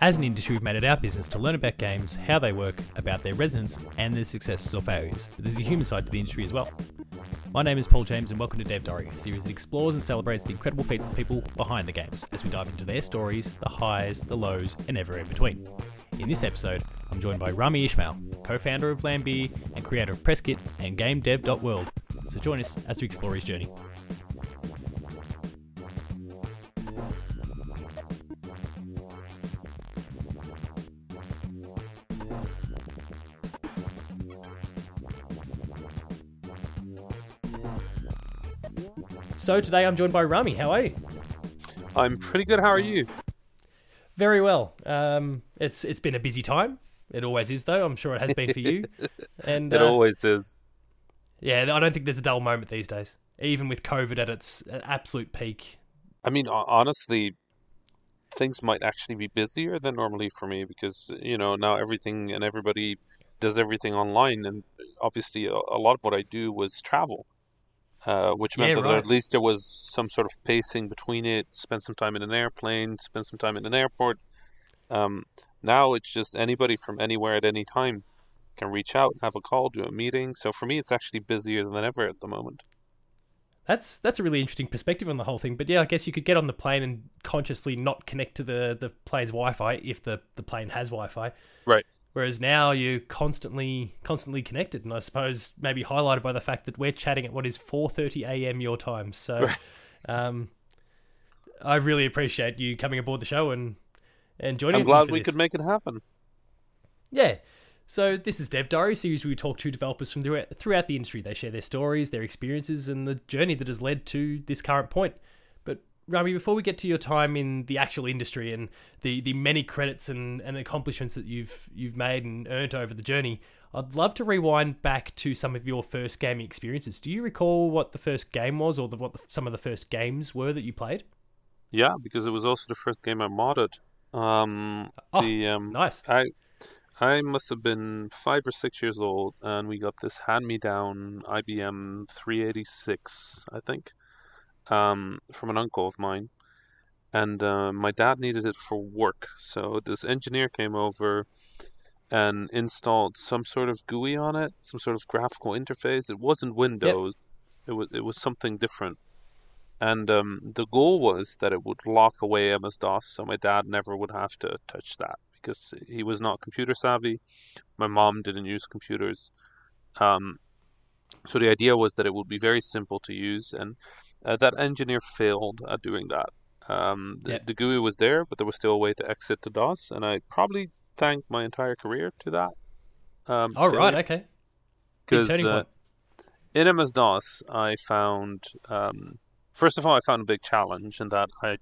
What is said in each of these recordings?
As an industry, we've made it our business to learn about games, how they work, about their resonance, and their successes or failures. But there's a human side to the industry as well. My name is Paul James, and welcome to Dev Diary, a series that explores and celebrates the incredible feats of the people behind the games as we dive into their stories, the highs, the lows, and ever in between. In this episode, I'm joined by Rami Ismail, co founder of Vlambeer and creator of Presskit and GameDev.world. So join us as we explore his journey. So today I'm joined by Rami. How are you? I'm pretty good. How are you? Very well. Um, it's it's been a busy time. It always is, though. I'm sure it has been for you. And it uh, always is. Yeah, I don't think there's a dull moment these days, even with COVID at its absolute peak. I mean, honestly, things might actually be busier than normally for me because you know now everything and everybody does everything online, and obviously a, a lot of what I do was travel. Uh, which meant yeah, that right. at least there was some sort of pacing between it. Spend some time in an airplane, spend some time in an airport. Um, now it's just anybody from anywhere at any time can reach out, and have a call, do a meeting. So for me, it's actually busier than ever at the moment. That's that's a really interesting perspective on the whole thing. But yeah, I guess you could get on the plane and consciously not connect to the the plane's Wi-Fi if the the plane has Wi-Fi. Right. Whereas now you're constantly constantly connected, and I suppose maybe highlighted by the fact that we're chatting at what is 4:30 a.m. your time. So, um, I really appreciate you coming aboard the show and and joining. Us I'm glad we this. could make it happen. Yeah. So this is Dev Diary series where we talk to developers from throughout the industry. They share their stories, their experiences, and the journey that has led to this current point. Rami, before we get to your time in the actual industry and the, the many credits and, and accomplishments that you've you've made and earned over the journey, I'd love to rewind back to some of your first gaming experiences. Do you recall what the first game was, or the, what the, some of the first games were that you played? Yeah, because it was also the first game I modded. Um, oh, the, um, nice. I I must have been five or six years old, and we got this hand-me-down IBM 386, I think um, from an uncle of mine, and uh, my dad needed it for work. So this engineer came over and installed some sort of GUI on it, some sort of graphical interface. It wasn't Windows. Yep. It was it was something different. And um, the goal was that it would lock away MS DOS, so my dad never would have to touch that because he was not computer savvy. My mom didn't use computers. Um, so the idea was that it would be very simple to use, and uh, that engineer failed at doing that. Um, the, the, GUI was there, but there was still a way to exit the DOS, and I probably thank my entire career to that. Um, oh, right, okay. Because uh, in MS DOS, I found, um, first of all, I found a big challenge in that I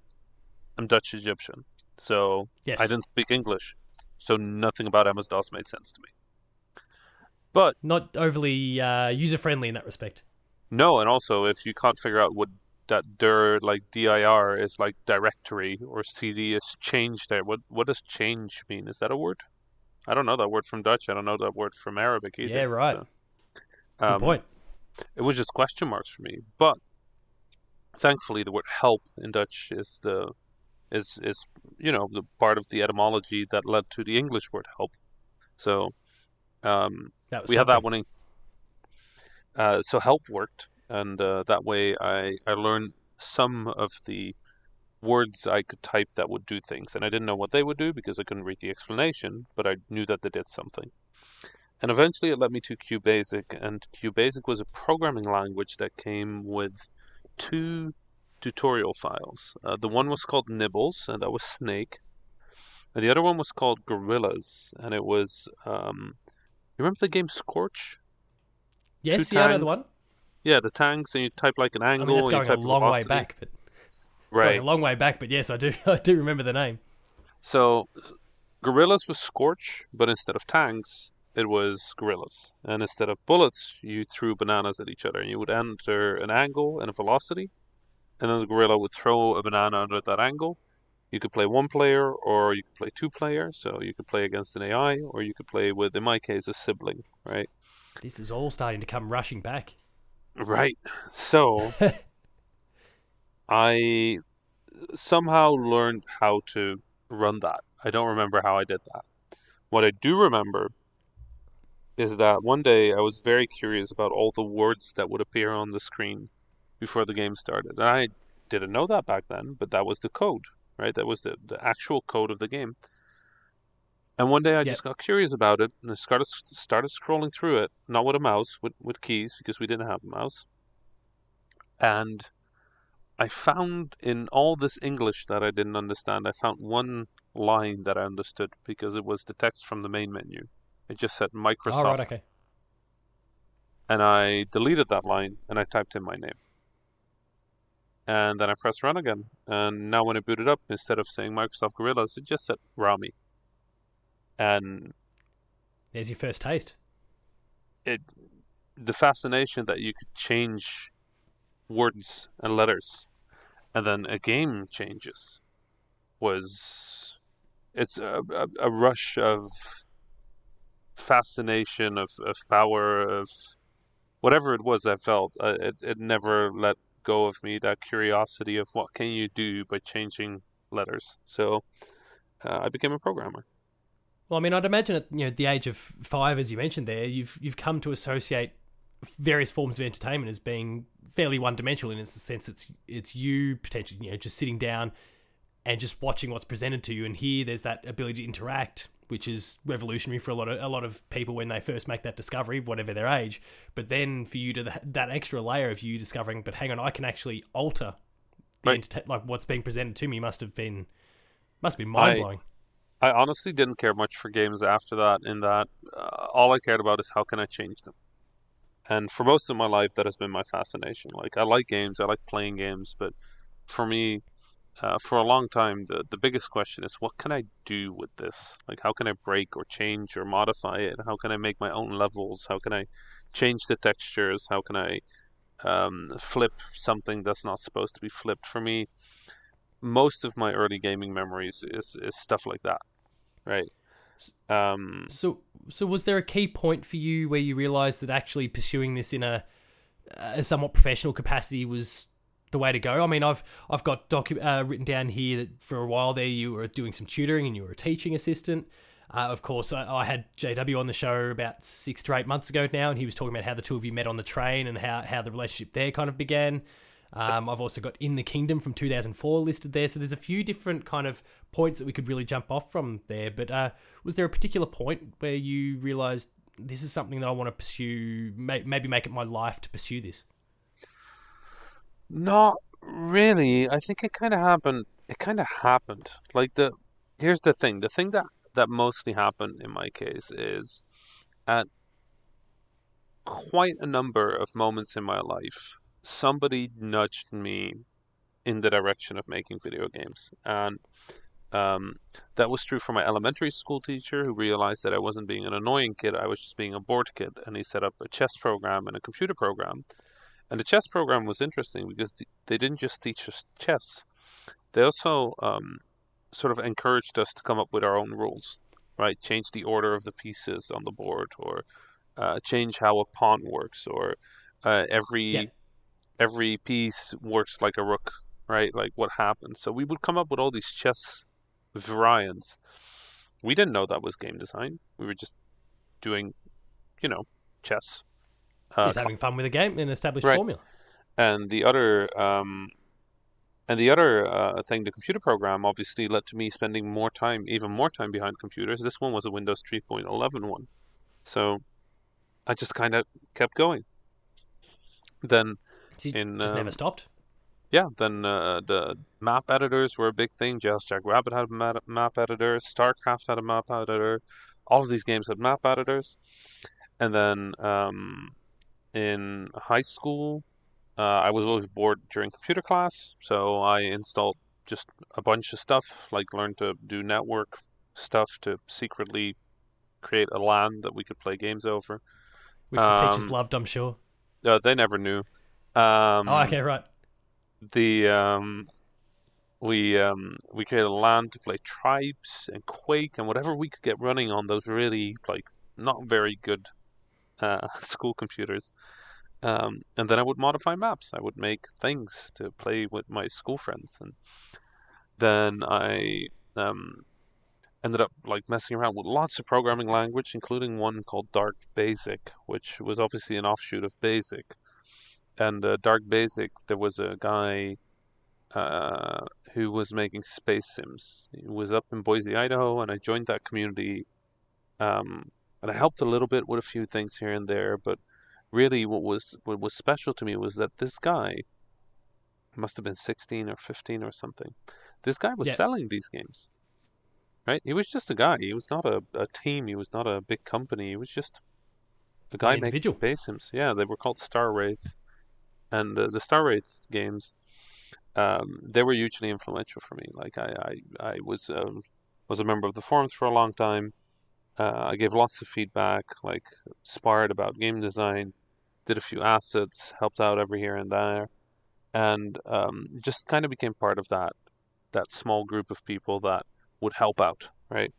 am Dutch Egyptian. So yes. I didn't speak English. So nothing about MS DOS made sense to me. But not overly uh, user friendly in that respect. No, and also if you can't figure out what that dir like dir is like directory or cd is change there, what what does change mean? Is that a word? I don't know that word from Dutch. I don't know that word from Arabic either. Yeah, right. So, um, Good point. It was just question marks for me, but thankfully the word help in Dutch is the is is you know the part of the etymology that led to the English word help. So um, we something. have that one in uh, so help worked, and uh, that way I I learned some of the words I could type that would do things, and I didn't know what they would do because I couldn't read the explanation, but I knew that they did something. And eventually, it led me to QBasic, and QBasic was a programming language that came with two tutorial files. Uh, the one was called Nibbles, and that was Snake. And the other one was called Gorillas, and it was. Um, you remember the game Scorch? Yes, yeah, another one. Yeah, the tanks, and you type like an angle. I mean, that's going a long velocity. way back, but right, a long way back. But yes, I do, I do remember the name. So, gorillas was Scorch, but instead of tanks, it was gorillas, and instead of bullets, you threw bananas at each other, and you would enter an angle and a velocity, and then the gorilla would throw a banana under that angle. You could play one player, or you could play two players. So you could play against an AI, or you could play with, in my case, a sibling, right? This is all starting to come rushing back. Right. So I somehow learned how to run that. I don't remember how I did that. What I do remember is that one day I was very curious about all the words that would appear on the screen before the game started. And I didn't know that back then, but that was the code, right? That was the, the actual code of the game. And one day I yep. just got curious about it and I started started scrolling through it, not with a mouse, with, with keys because we didn't have a mouse. And I found in all this English that I didn't understand, I found one line that I understood because it was the text from the main menu. It just said Microsoft. Right, okay. And I deleted that line and I typed in my name. And then I pressed run again. And now when I booted up, instead of saying Microsoft Gorillas, it just said Rami. And there's your first taste. It the fascination that you could change words and letters and then a game changes was it's a, a, a rush of fascination of, of power of whatever it was I felt. Uh, it, it never let go of me that curiosity of what can you do by changing letters. So uh, I became a programmer well I mean I'd imagine at you know the age of five as you mentioned there you've you've come to associate various forms of entertainment as being fairly one dimensional in the sense it's it's you potentially you know just sitting down and just watching what's presented to you and here there's that ability to interact which is revolutionary for a lot of a lot of people when they first make that discovery, whatever their age. But then for you to that extra layer of you discovering, but hang on, I can actually alter the right. Like what's being presented to me must have been must be mind blowing. I, honestly didn't care much for games after that. In that, uh, all I cared about is how can I change them. And for most of my life, that has been my fascination. Like I like games, I like playing games, but for me, uh, for a long time, the, the biggest question is what can I do with this? Like, how can I break or change or modify it? How can I make my own levels? How can I change the textures? How can I um, flip something that's not supposed to be flipped? For me, most of my early gaming memories is, is stuff like that, right? Um, so, so was there a key point for you where you realized that actually pursuing this in a, a somewhat professional capacity was the way to go. I mean, I've I've got docu- uh, written down here that for a while there you were doing some tutoring and you were a teaching assistant. Uh, of course, I, I, had JW on the show about six to eight months ago now, and he was talking about how the two of you met on the train and how, how the relationship there kind of began. Um, I've also got In the Kingdom from 2004 listed there. So there's a few different kind of points that we could really jump off from there. But uh, was there a particular point where you realized this is something that I want to pursue, maybe make it my life to pursue this? Not really. I think it kind of happened. It kind of happened. Like the here's the thing. The thing that that mostly happened in my case is at quite a number of moments in my life, somebody nudged me in the direction of making video games, and um, that was true for my elementary school teacher who realized that I wasn't being an annoying kid, I was just being a bored kid, and he set up a chess program and a computer program and the chess program was interesting because they didn't just teach us chess; they also um, sort of encouraged us to come up with our own rules, right? Change the order of the pieces on the board, or uh, change how a pawn works, or uh, every yeah. Every piece works like a rook, right? Like what happens. So we would come up with all these chess variants. We didn't know that was game design. We were just doing, you know, chess uh, He's having fun with the game in established right. formula. And the other, um, and the other uh, thing, the computer program obviously led to me spending more time, even more time behind computers. This one was a Windows 3.11 one, so I just kind of kept going. Then, so in just um, never stopped. Yeah, then uh, the map editors were a big thing. Jazz Rabbit had a map editor. StarCraft had a map editor. All of these games had map editors. And then um, in high school, uh, I was always bored during computer class, so I installed just a bunch of stuff, like learned to do network stuff to secretly create a LAN that we could play games over. Which the um, teachers loved, I'm sure. Uh, they never knew. Um, oh, okay, right. The um, we um, we created a LAN to play Tribes and Quake and whatever we could get running on those really like not very good uh, school computers. Um, and then I would modify maps. I would make things to play with my school friends, and then I um, ended up like messing around with lots of programming language, including one called Dark Basic, which was obviously an offshoot of Basic. And uh, Dark Basic, there was a guy uh, who was making space sims. He was up in Boise, Idaho, and I joined that community. Um, and I helped a little bit with a few things here and there, but really, what was what was special to me was that this guy must have been 16 or 15 or something. This guy was Yeah. selling these games. Right? He was just a guy. He was not a, a team. He was not a big company. He was just a guy making space sims. Yeah, they were called Star Wraith. And uh, the Star Wraith games, um, they were hugely influential for me. Like I, I, I was um, was a member of the forums for a long time. Uh, I gave lots of feedback, like sparred about game design, did a few assets, helped out every here and there, and um, just kind of became part of that that small group of people that would help out, right?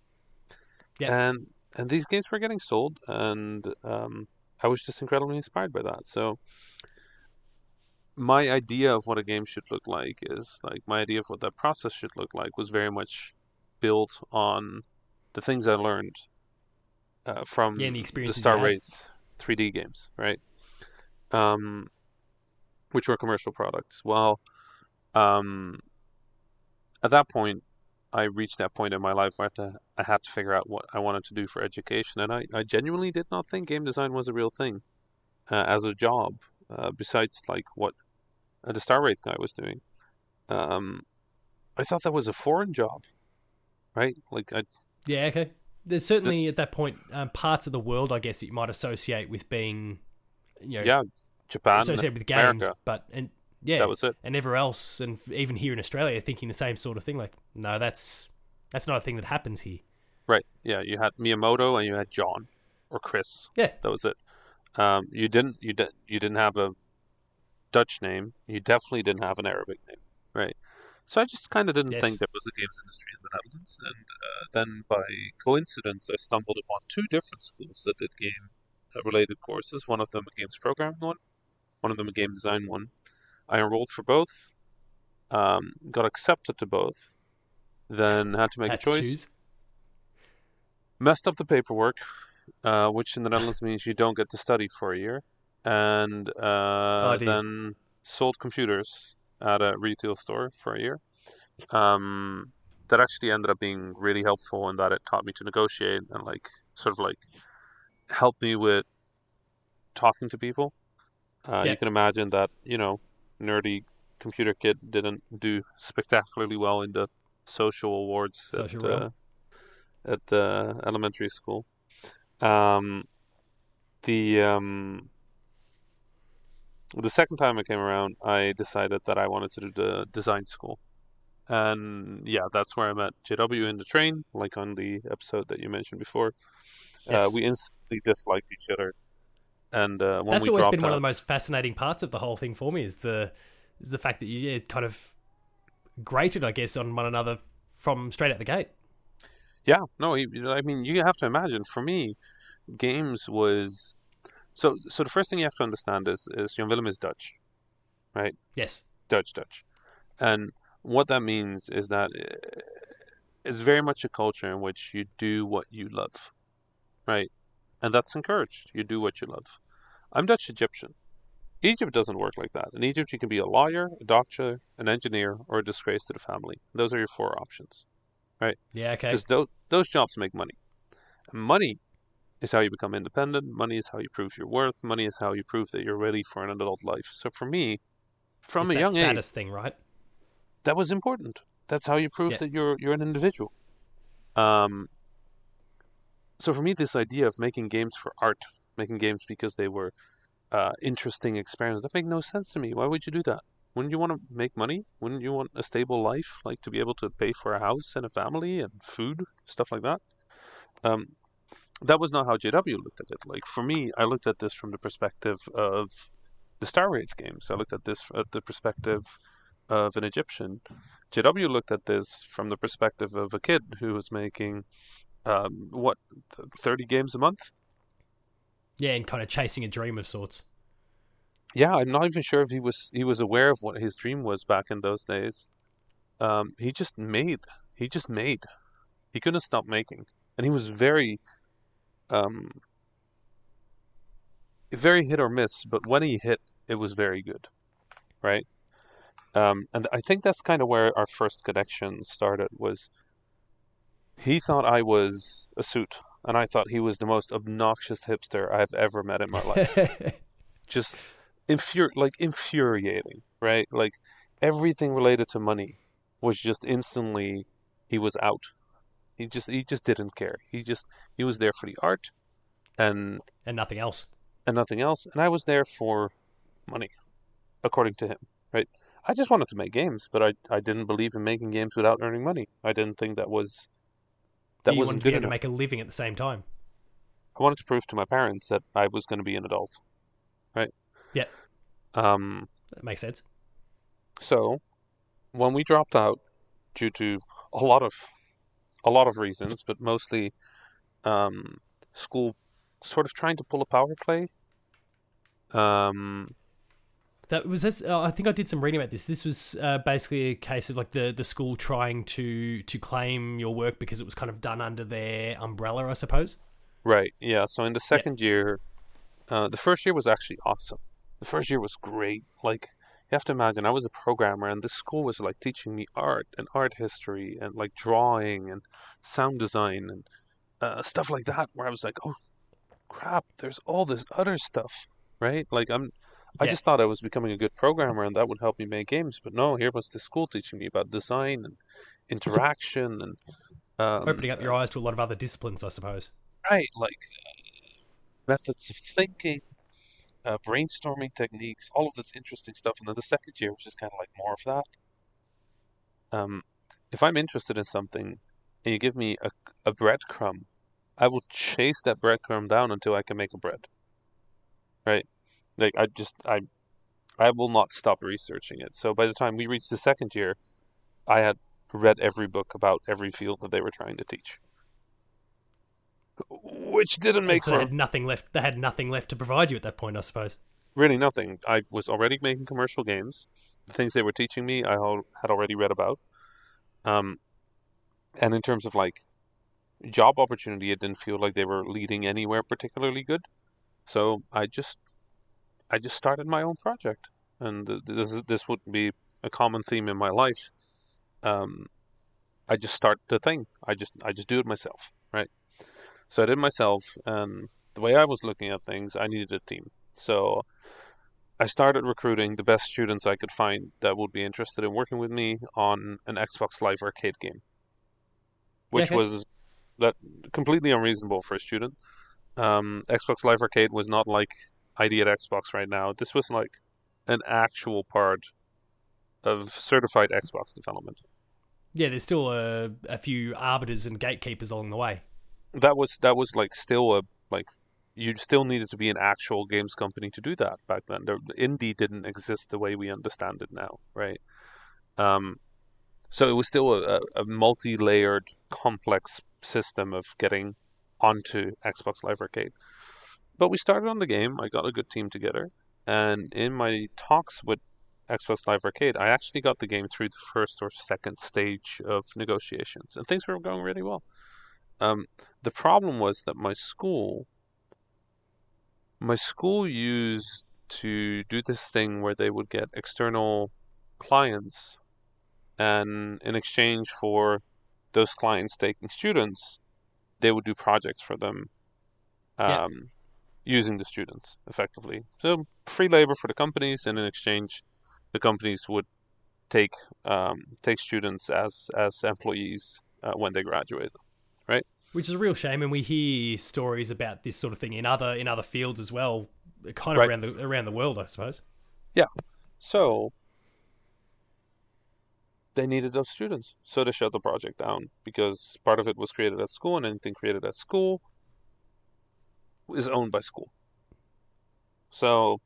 Yeah. And and these games were getting sold, and um, I was just incredibly inspired by that. So my idea of what a game should look like is like my idea of what that process should look like was very much built on the things I learned uh, from Yeah, the the Star. Wraith 3D games, right? Um, which were commercial products. Well, um, at that point, I reached that point in my life where I had to, I had to figure out what I wanted to do for education, and I, I genuinely did not think game design was a real thing uh, as a job. Uh, besides, like what uh, the Star Wraith guy was doing, um, I thought that was a foreign job, right? Like I Yeah, okay. There's certainly at that point um, parts of the world, I guess, that you might associate with being, you know, yeah, Japan, associated with games, America. but and yeah, that was it. and everywhere else, and even here in Australia, thinking the same sort of thing. Like, no, that's that's not a thing that happens here. Right. Yeah, you had Miyamoto and you had John or Chris. Yeah. That was it. Um, you didn't you did you didn't have a Dutch name. You definitely didn't have an Arabic name. Right. So I just kind of didn't Yes. think there was a games industry in the Netherlands, and uh, then by coincidence, I stumbled upon two different schools that did game-related courses. One of them a games programming one, one of them a game design one. I enrolled for both, um, got accepted to both, then had to make Had a choice choose. messed up the paperwork, uh, which in the Netherlands means you don't get to study for a year, and uh, then sold computers at a retail store for a year. Um, that actually ended up being really helpful in that it taught me to negotiate and like sort of like help me with talking to people. Uh, Yeah. You can imagine that you know nerdy computer kid didn't do spectacularly well in the social awards Social at, uh, at the elementary school. Um, the um, the second time I came around, I decided that I wanted to do the design school, and yeah, that's where I met JW in the train, like on the episode that you mentioned before. Uh, we instantly disliked each other, and uh, when That's always been one of the most fascinating parts of the whole thing for me is the is the fact that you yeah, kind of grated, I guess, on one another from straight out the gate. Yeah, no, I mean, you have to imagine. For me, games was so. So the first thing you have to understand is is Jan Willem is Dutch, right? Yes. Dutch, Dutch, and what that means is that uh, it's very much a culture in which you do what you love, right? And that's encouraged. You do what you love. I'm Dutch Egyptian. Egypt doesn't work like that. In Egypt, you can be a lawyer, a doctor, an engineer, or a disgrace to the family. Those are your four options. Right? Yeah. Okay. because those those jobs make money. And money is how you become independent. Money is how you prove your worth. Money is how you prove that you're ready for an adult life. So for me, from It's a young status age, thing, right? that was important. That's how you prove Yeah. that you're you're an individual. Um. So for me, this idea of making games for art, making games because they were uh, interesting experiments, that made no sense to me. Why would you do that? Wouldn't you want to make money? Wouldn't you want a stable life, like to be able to pay for a house and a family and food, stuff like that? Um, that was not how JW looked at it. Like for me, I looked at this from the perspective of the Star Wraith games. I looked at this at the perspective of an Egyptian. JW looked at this from the perspective of a kid who was making um, what thirty games a month. Yeah, and kind of chasing a dream of sorts. Yeah, I'm not even sure if he was he was aware of what his dream was back in those days. Um, he just made. He just made. He couldn't stop making, and he was very, um, very hit or miss. But when he hit, it was very good, right? Um, and I think that's kind of where our first connection started. Was he thought I was a suit, and I thought he was the most obnoxious hipster I've ever met in my life. Just infuri- like infuriating, right? Like everything related to money was just instantly he was out. He just he just didn't care. He just he was there for the art and and nothing else. And nothing else. And I was there for money, according to him, right? I just wanted to make games, but I, I didn't believe in making games without earning money. I didn't think that was that you wasn't wanted to be able enough. to make a living at the same time. I wanted to prove to my parents that I was going to be an adult, right? Yeah. Um, that makes sense. So, when we dropped out due to a lot of a lot of reasons, but mostly um, school sort of trying to pull a power play. Um, that was this. Uh, I think I did some reading about this. This was uh, basically a case of like the the school trying to to claim your work because it was kind of done under their umbrella, I suppose. Right. Yeah. So in the second yeah. year, uh, the first year was actually awesome. The first year was great. Like you have to imagine, I was a programmer, and the school was like teaching me art and art history and like drawing and sound design and uh, stuff like that. Where I was like, oh crap, there's all this other stuff, right? Like I'm I yeah. just thought I was becoming a good programmer and that would help me make games, but no, here was the school teaching me about design and interaction and um, opening up your eyes to a lot of other disciplines, I suppose. Right, like uh, methods of thinking, uh, brainstorming techniques, all of this interesting stuff. And then the second year was just kind of like more of that. Um, if I'm interested in something and you give me a, a breadcrumb, I will chase that breadcrumb down until I can make a bread. Right? Like I just I I will not stop researching it. So by the time we reached the second year, I had read every book about every field that they were trying to teach. Which didn't make so They had nothing left. They had nothing left to provide you at that point, I suppose. Really, nothing. I was already making commercial games. The things they were teaching me, I had already read about. Um, and in terms of like job opportunity, it didn't feel like they were leading anywhere particularly good. So I just I just started my own project, and this this would be a common theme in my life. Um, I just start the thing. I just I just do it myself, right? So I did myself, and the way I was looking at things, I needed a team. So I started recruiting the best students I could find that would be interested in working with me on an Xbox Live Arcade game, which yeah, was that completely unreasonable for a student. Um, Xbox Live Arcade was not like ID at Xbox right now. This was like an actual part of certified Xbox development. Yeah, there's still a, a few arbiters and gatekeepers along the way. That was that was like still a like you still needed to be an actual games company to do that back then. The indie didn't exist the way we understand it now, right? Um, so it was still a, a multi-layered, complex system of getting onto Xbox Live Arcade. But we started on the game. I got a good team together, and in my talks with Xbox Live Arcade, I actually got the game through the first or second stage of negotiations, and things were going really well. Um, the problem was that my school, my school used to do this thing where they would get external clients, and in exchange for those clients taking students, they would do projects for them. Um, yeah using the students effectively. So free labor for the companies, and in exchange, the companies would take um, take students as as employees uh, when they graduate? Which is a real shame, and we hear stories about this sort of thing in other in other fields as well, kind of right. around the around the world, I suppose. Yeah. So they needed those students, so they shut the project down because part of it was created at school, and anything created at school is owned by school. So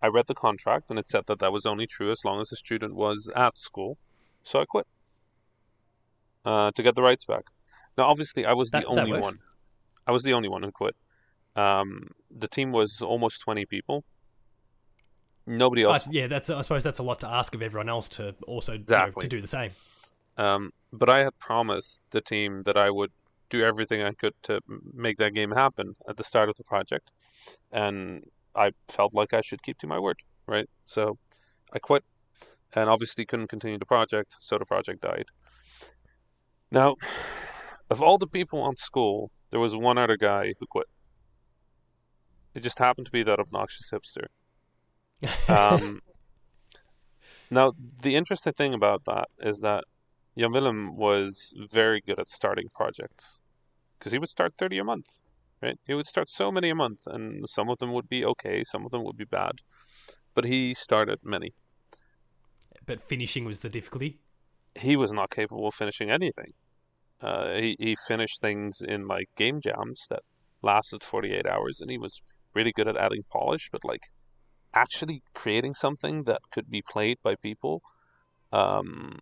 I read the contract and it said that that was only true as long as the student was at school. So I quit uh, to get the rights back. Now, obviously, I was that, the only one. I was the only one who quit. Um, the team was almost 20 people. Nobody else. yeah, that's. I suppose that's a lot to ask of everyone else to also exactly. you know, to do the same. Um, but I had promised the team that I would do everything I could to make that game happen at the start of the project, and I felt like I should keep to my word, right? So I quit, and obviously couldn't continue the project, so the project died. Now, of all the people on school, there was one other guy who quit. It just happened to be that obnoxious hipster. Um, now, the interesting thing about that is that Jan Willem was very good at starting projects because he would start 30 a month, right? He would start so many a month, and some of them would be okay, some of them would be bad, but he started many. But finishing was the difficulty? He was not capable of finishing anything. Uh, he, he finished things in like game jams that lasted 48 hours, and he was really good at adding polish, but like actually creating something that could be played by people um,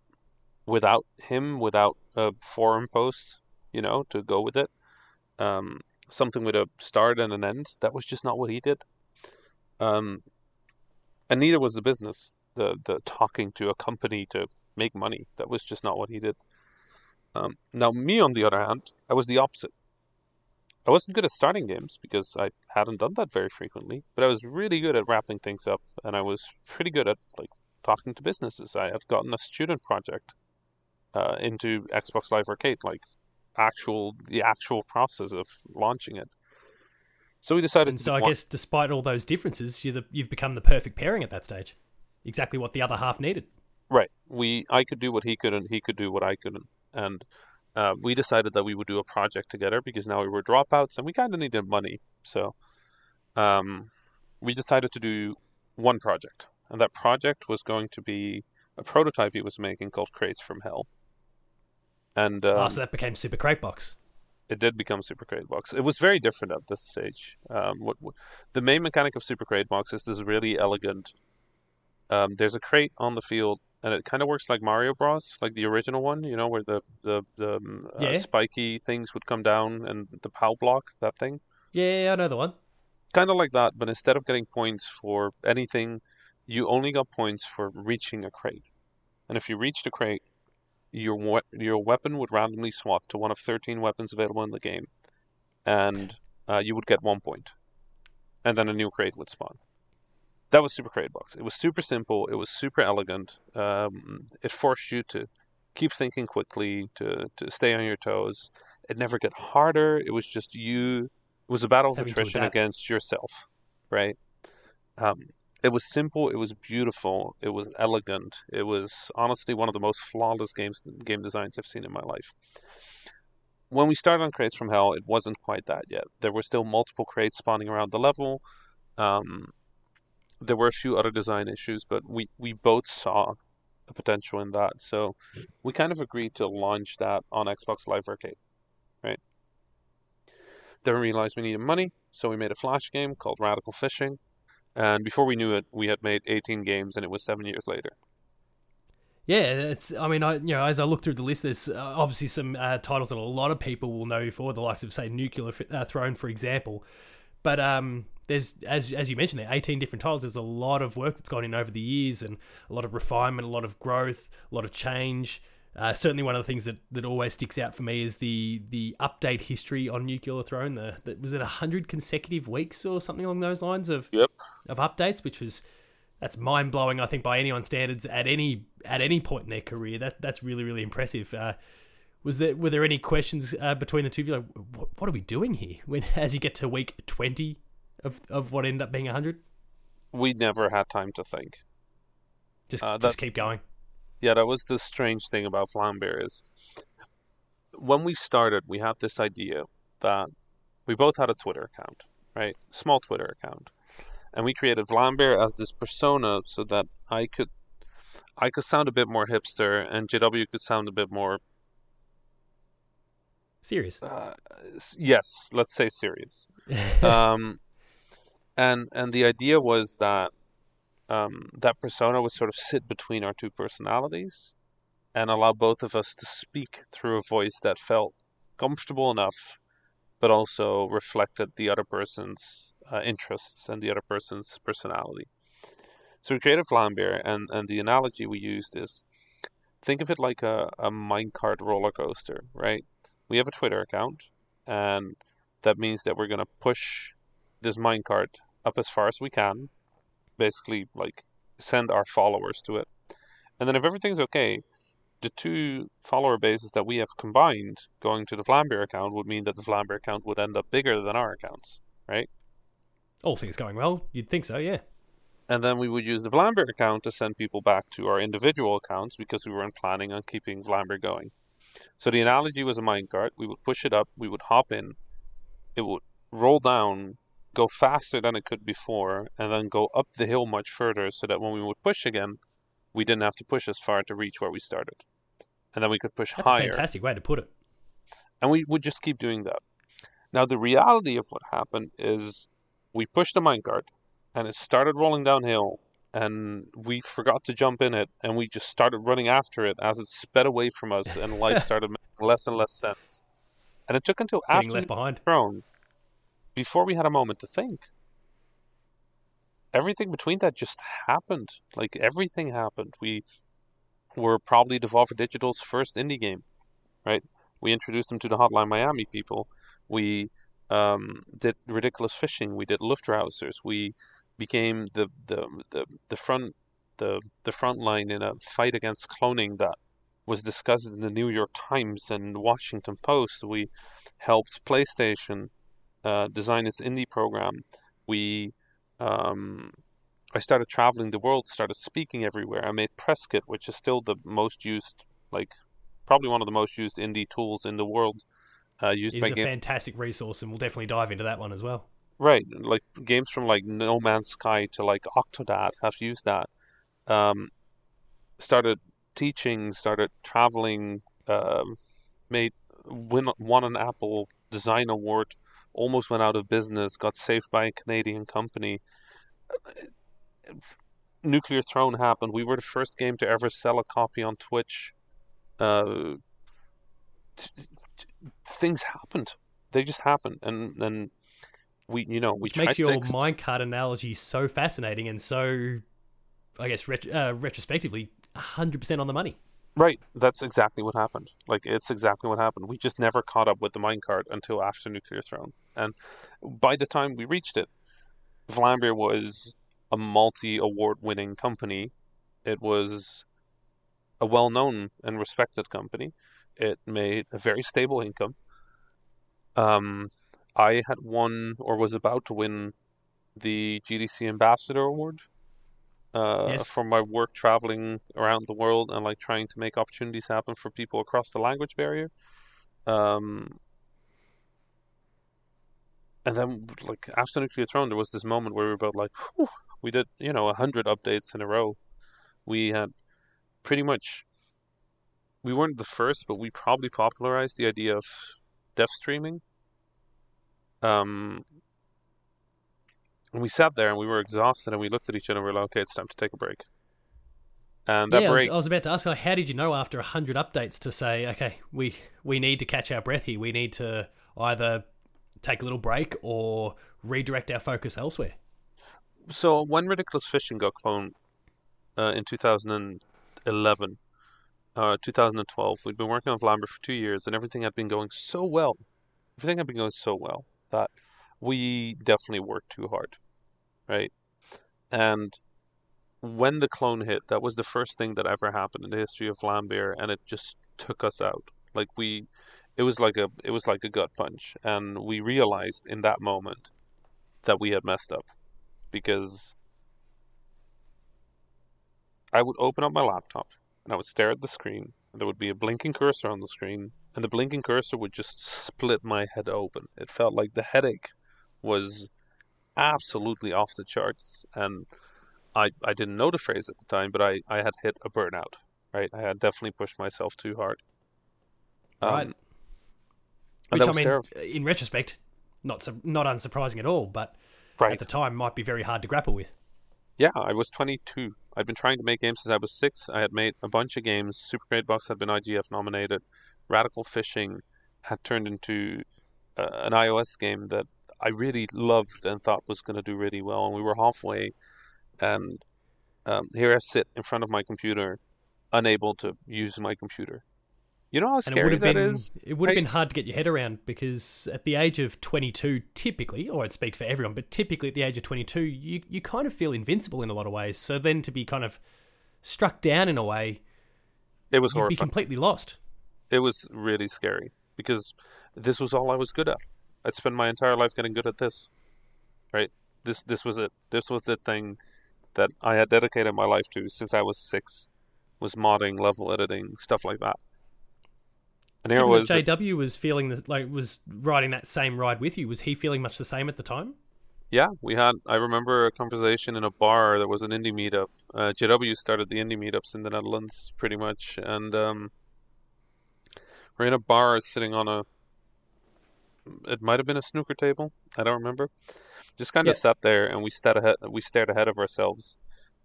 without him, without a forum post, you know, to go with it, um, something with a start and an end. That was just not what he did. Um, and neither was the business, the the talking to a company to make money. That was just not what he did. Um, now, me on the other hand, I was the opposite. I wasn't good at starting games because I hadn't done that very frequently, but I was really good at wrapping things up, and I was pretty good at like talking to businesses. I had gotten a student project uh, into Xbox Live Arcade, like actual the actual process of launching it. So we decided. And so I one... guess, despite all those differences, you you've become the perfect pairing at that stage. Exactly what the other half needed. Right. We I could do what he couldn't. He could do what I couldn't, and uh, we decided that we would do a project together because now we were dropouts and we kind of needed money. So um, we decided to do one project, and that project was going to be a prototype he was making called Crates from Hell. And um, oh, so that became Super Crate Box. It did become Super Crate Box. It was very different at this stage. Um, what, what, the main mechanic of Super Crate Box is this really elegant. Um, there's a crate on the field and it kind of works like Mario Bros, like the original one, you know, where the the, the um, uh, yeah. spiky things would come down and the POW block, that thing. Yeah, I know the one. Kind of like that, but instead of getting points for anything, you only got points for reaching a crate. And if you reached a crate, your your weapon would randomly swap to one of 13 weapons available in the game, and uh, you would get one point, and then a new crate would spawn that was Super Crate Box. It was super simple. It was super elegant. Um, it forced you to keep thinking quickly, to to stay on your toes. It never got harder. It was just you. It was a battle of Having attrition against yourself, right? Um, it was simple. It was beautiful. It was elegant. It was honestly one of the most flawless games game designs I've seen in my life. When we started on Crates from Hell, it wasn't quite that yet. There were still multiple crates spawning around the level. Um, there were a few other design issues, but we, we both saw a potential in that. So we kind of agreed to launch that on Xbox Live Arcade, right? Then we realized we needed money, so we made a flash game called Radical Fishing. And before we knew it, we had made 18 games, and it was seven years later. Yeah, it's. I mean, I you know, as I look through the list, there's uh, obviously some uh, titles that a lot of people will know for, the likes of say Nuclear uh, Throne, for example. But um, there's as as you mentioned there 18 different titles there's a lot of work that's gone in over the years and a lot of refinement a lot of growth a lot of change uh, certainly one of the things that, that always sticks out for me is the the update history on Nuclear Throne. The, the was it hundred consecutive weeks or something along those lines of yep. of updates, which was that's mind blowing. I think by anyone's standards at any at any point in their career, that that's really really impressive. Uh, was there were there any questions uh, between the two of you? Like, what, what are we doing here? When as you get to week twenty of of what ended up being a hundred? We never had time to think. Just uh, that, just keep going. Yeah, that was the strange thing about Vlambeer is when we started, we had this idea that we both had a Twitter account, right? Small Twitter account. And we created Vlambeer as this persona so that I could I could sound a bit more hipster and JW could sound a bit more serious. Uh, yes, let's say serious. um, and and the idea was that um, that persona would sort of sit between our two personalities and allow both of us to speak through a voice that felt comfortable enough, but also reflected the other person's uh, interests and the other person's personality. So we created Vlambeer, and, and the analogy we used is think of it like a, a minecart roller coaster, right? We have a Twitter account, and that means that we're going to push this minecart up as far as we can, basically, like send our followers to it. And then if everything's okay, the two follower bases that we have combined going to the Vlambeer account would mean that the Vlambeer account would end up bigger than our accounts, right? All things going well, you'd think so, yeah. And then we would use the Vlambeer account to send people back to our individual accounts because we weren't planning on keeping Vlambeer going. So the analogy was a minecart. We would push it up, we would hop in, it would roll down, go faster than it could before, and then go up the hill much further so that when we would push again, we didn't have to push as far to reach where we started. And then we could push That's higher. a fantastic way to put it. And we would just keep doing that. Now, the reality of what happened is we pushed the minecart and it started rolling downhill and we forgot to jump in it and we just started running after it as it sped away from us and life started making less and less sense. And it took until Getting after left behind. throne before we had a moment to think. Everything between that just happened. Like everything happened. We were probably Devolver Digital's first indie game, right? We introduced them to the Hotline Miami people. We um, did ridiculous fishing. We did Luftrausers. We became the the the, the front the the front line in a fight against cloning that was discussed in the New York Times and Washington Post. We helped PlayStation uh, design its indie program. We um, I started traveling the world, started speaking everywhere. I made Presskit, which is still the most used, like probably one of the most used indie tools in the world. Uh, used It by is a fantastic resource, and we'll definitely dive into that one as well. Right, like games from like No Man's Sky to like Octodad have used that. Um, started teaching, started traveling, um, made win won an Apple Design Award, almost went out of business, got saved by a Canadian company. Nuclear Throne happened. We were the first game to ever sell a copy on Twitch. Uh, t- t- things happened. They just happened, and and we, you know, we Which tried makes your ex- minecart analogy so fascinating and so, I guess, ret- uh, retrospectively, 100% on the money. Right, that's exactly what happened. Like it's exactly what happened. We just never caught up with the minecart until after Nuclear Throne, and by the time we reached it, Vlambeer was a multi-award-winning company. It was a well-known and respected company. It made a very stable income. Um, I had won or was about to win the GDC Ambassador Award uh, Yes. for my work traveling around the world and like trying to make opportunities happen for people across the language barrier. Um, and then, like after Nuclear Throne, there was this moment where we were about like, Whew, we did you know a hundred updates in a row. We had pretty much. We weren't the first, but we probably popularized the idea of dev streaming. Um, and we sat there and we were exhausted and we looked at each other and we were like, okay, it's time to take a break. And that yeah, I was, I was about to ask, like, how did you know after 100 updates to say, okay, we, we need to catch our breath here. We need to either take a little break or redirect our focus elsewhere? so when Ridiculous Fishing got cloned uh, in 2011, uh, 2012, we'd been working on Vlambeer for two years and everything had been going so well. Everything had been going so well that we definitely worked too hard, right? And when the clone hit, that was the first thing that ever happened in the history of Vlambeer, and it just took us out. Like we, it was like a, it was like a gut punch, and we realized in that moment that we had messed up, because I would open up my laptop and I would stare at the screen, and there would be a blinking cursor on the screen, and the blinking cursor would just split my head open. It felt like the headache was absolutely off the charts, and I I didn't know the phrase at the time, but I, I had hit a burnout. Right, I had definitely pushed myself too hard. Right. Um, and Which, I mean, terrible. in retrospect, not su- not unsurprising at all, but Right. at the time might be very hard to grapple with. Yeah, I was 22. I'd been trying to make games since I was six. I had made a bunch of games. Super Crate Box had been IGF nominated. Radical Fishing had turned into uh, an iOS game that I really loved and thought was going to do really well. And we were halfway, and um, here I sit in front of my computer, unable to use my computer. You know how And it would scary have that been is? it would have been hard to get your head around because at the age of 22 typically or I'd speak for everyone but typically at the age of 22 you you kind of feel invincible in a lot of ways so then to be kind of struck down in a way It was you'd be completely lost it was really scary because this was all I was good at. I'd spend my entire life getting good at this. Right? This this was it. This was the thing that I had dedicated my life to since I was six. Was modding, level editing, stuff like that. And here was JW was feeling the, like was riding that same ride with you was he feeling much the same at the time yeah, we had. I remember a conversation in a bar. There was an indie meetup. Uh, JW started the indie meetups in the Netherlands, pretty much, and um, we're in a bar, sitting on a. It might have been a snooker table. I don't remember. Just kind of Yeah. sat there, and we stared ahead. We stared ahead of ourselves,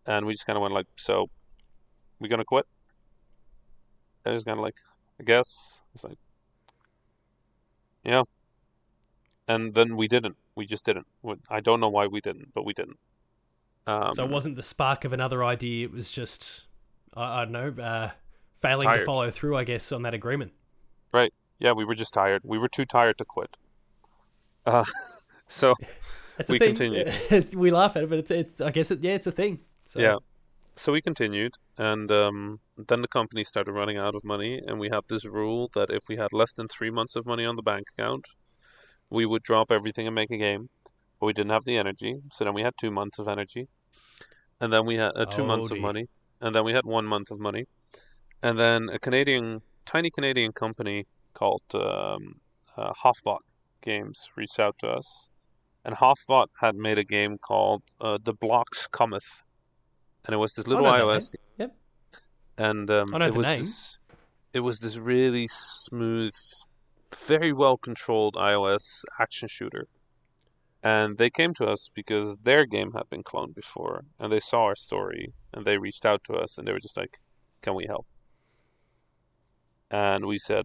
and we just kind of went like, "So, we gonna quit?" I was kind of like, "I guess." It's like, yeah. And then we didn't. We just didn't. I don't know why we didn't, but we didn't. Um, so it wasn't the spark of another idea it was just I, I don't know uh, failing to follow through I guess on that agreement Yeah, we were just tired. We were too tired to quit. Uh, so That's We continued. we laugh at it, but it's, it's I guess it, yeah, it's a thing. So, yeah, so we continued, and um, then the company started running out of money, and we had this rule that if we had less than three months of money on the bank account, we would drop everything and make a game. But we didn't have the energy, so then we had two months of energy, and then we had uh, two Oh, months of money, and then we had one month of money, and then a Canadian, tiny Canadian company called um, uh, Halfbot Games reached out to us, and Halfbot had made a game called uh, The Blocks Cometh, and it was this little iOS game. Yep. and um, it was name. this it was this really smooth, very well controlled iOS action shooter. And they came to us because their game had been cloned before, and they saw our story, and they reached out to us, and they were just like, "Can we help?" And we said,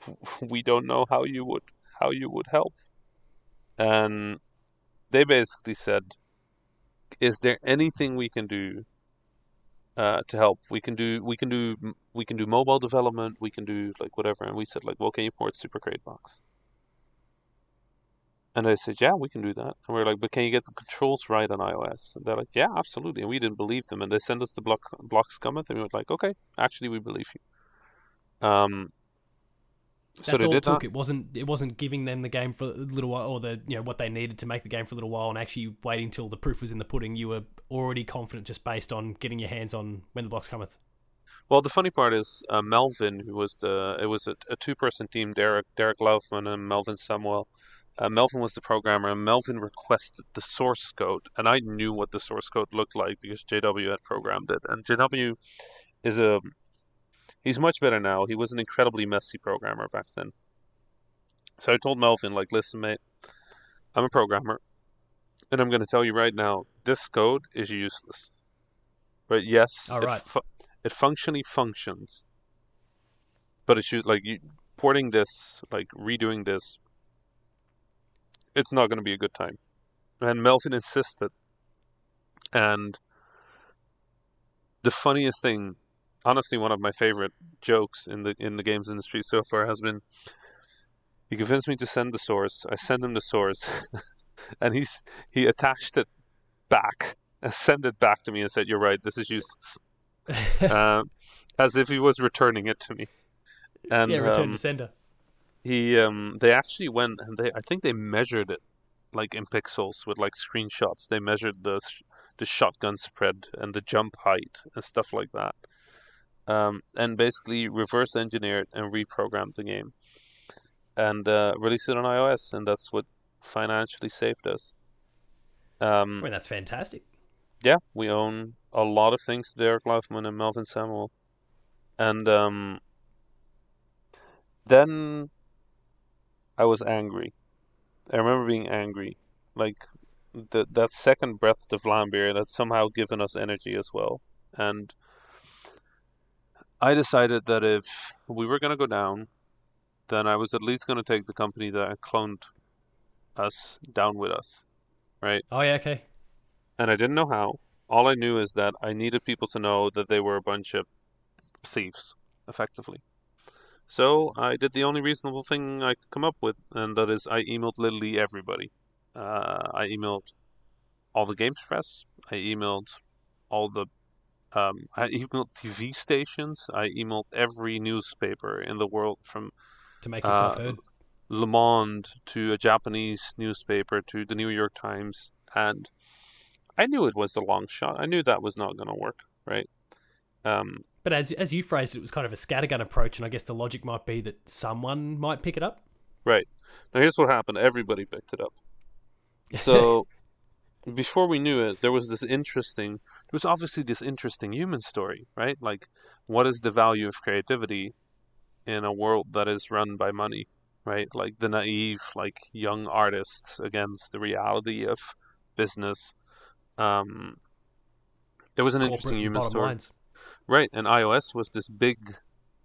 "We don't know how you would how you would help." And they basically said, "Is there anything we can do uh, to help. We can do we can do we can do mobile development. We can do like whatever. And we said like, well, can you port Super Crate Box? And they said, yeah, we can do that. And we are like, but can you get the controls right on iOS? And they're like, yeah, absolutely. And we didn't believe them. And they sent us the block Blocks Cometh, and we were like, okay, actually, we believe you. Um. So That's they all did it took. that. It wasn't it wasn't giving them the game for a little while or the you know what they needed to make the game for a little while and actually waiting till the proof was in the pudding. You were already confident just based on getting your hands on when the Blocks Cometh. Well, the funny part is uh, Melvin, who was the it was a, a two-person team, Derek Derek Laufman and Melvin Samuel. Uh, Melvin was the programmer, and Melvin requested the source code, and I knew what the source code looked like because JW had programmed it, and JW is a he's much better now. He was an incredibly messy programmer back then. So I told Melvin, like, listen, mate, I'm a programmer, and I'm going to tell you right now, this code is useless. But yes, it fu- it functionally functions, but it's just like you porting this, like redoing this. It's not going to be a good time, and Melvin insisted. And the funniest thing, honestly, one of my favorite jokes in the in the games industry so far has been. He convinced me to send the source. I sent him the source, and he's he attached it back and sent it back to me and said, "You're right. This is useless." uh, as if he was returning it to me. And yeah, return um, to sender. he, um, they actually went and they, I think they measured it, like in pixels with like screenshots. They measured the sh- the shotgun spread and the jump height and stuff like that, um, and basically reverse engineered and reprogrammed the game, and uh, released it on iOS, and that's what financially saved us. Um, I mean, that's fantastic. yeah, we own a lot of things to Derek Laufman and Melvin Samuel. And um, then I was angry. I remember being angry. Like the, that second breath of Vlambeer that's somehow given us energy as well. And I decided that if we were going to go down, then I was at least going to take the company that cloned us down with us. Right? Oh yeah, okay. and I didn't know how. All I knew is that I needed people to know that they were a bunch of thieves, effectively. So I did the only reasonable thing I could come up with, and that is I emailed literally everybody. Uh, I emailed all the games press. I emailed all the um, I emailed TV stations. I emailed every newspaper in the world from to make yourself uh, heard. Le Monde to a Japanese newspaper to the New York Times, and I knew it was a long shot. I knew that was not going to work, right? Um, but as as you phrased it, it was kind of a scattergun approach, and I guess the logic might be that someone might pick it up. Right. Now here's what happened. Everybody picked it up. So before we knew it, there was this interesting. There was obviously this interesting human story, right? Like, what is the value of creativity in a world that is run by money, right? Like the naive, like young artists against the reality of business. Um, it was an Corporate interesting human story. lines. Right, and iOS was this big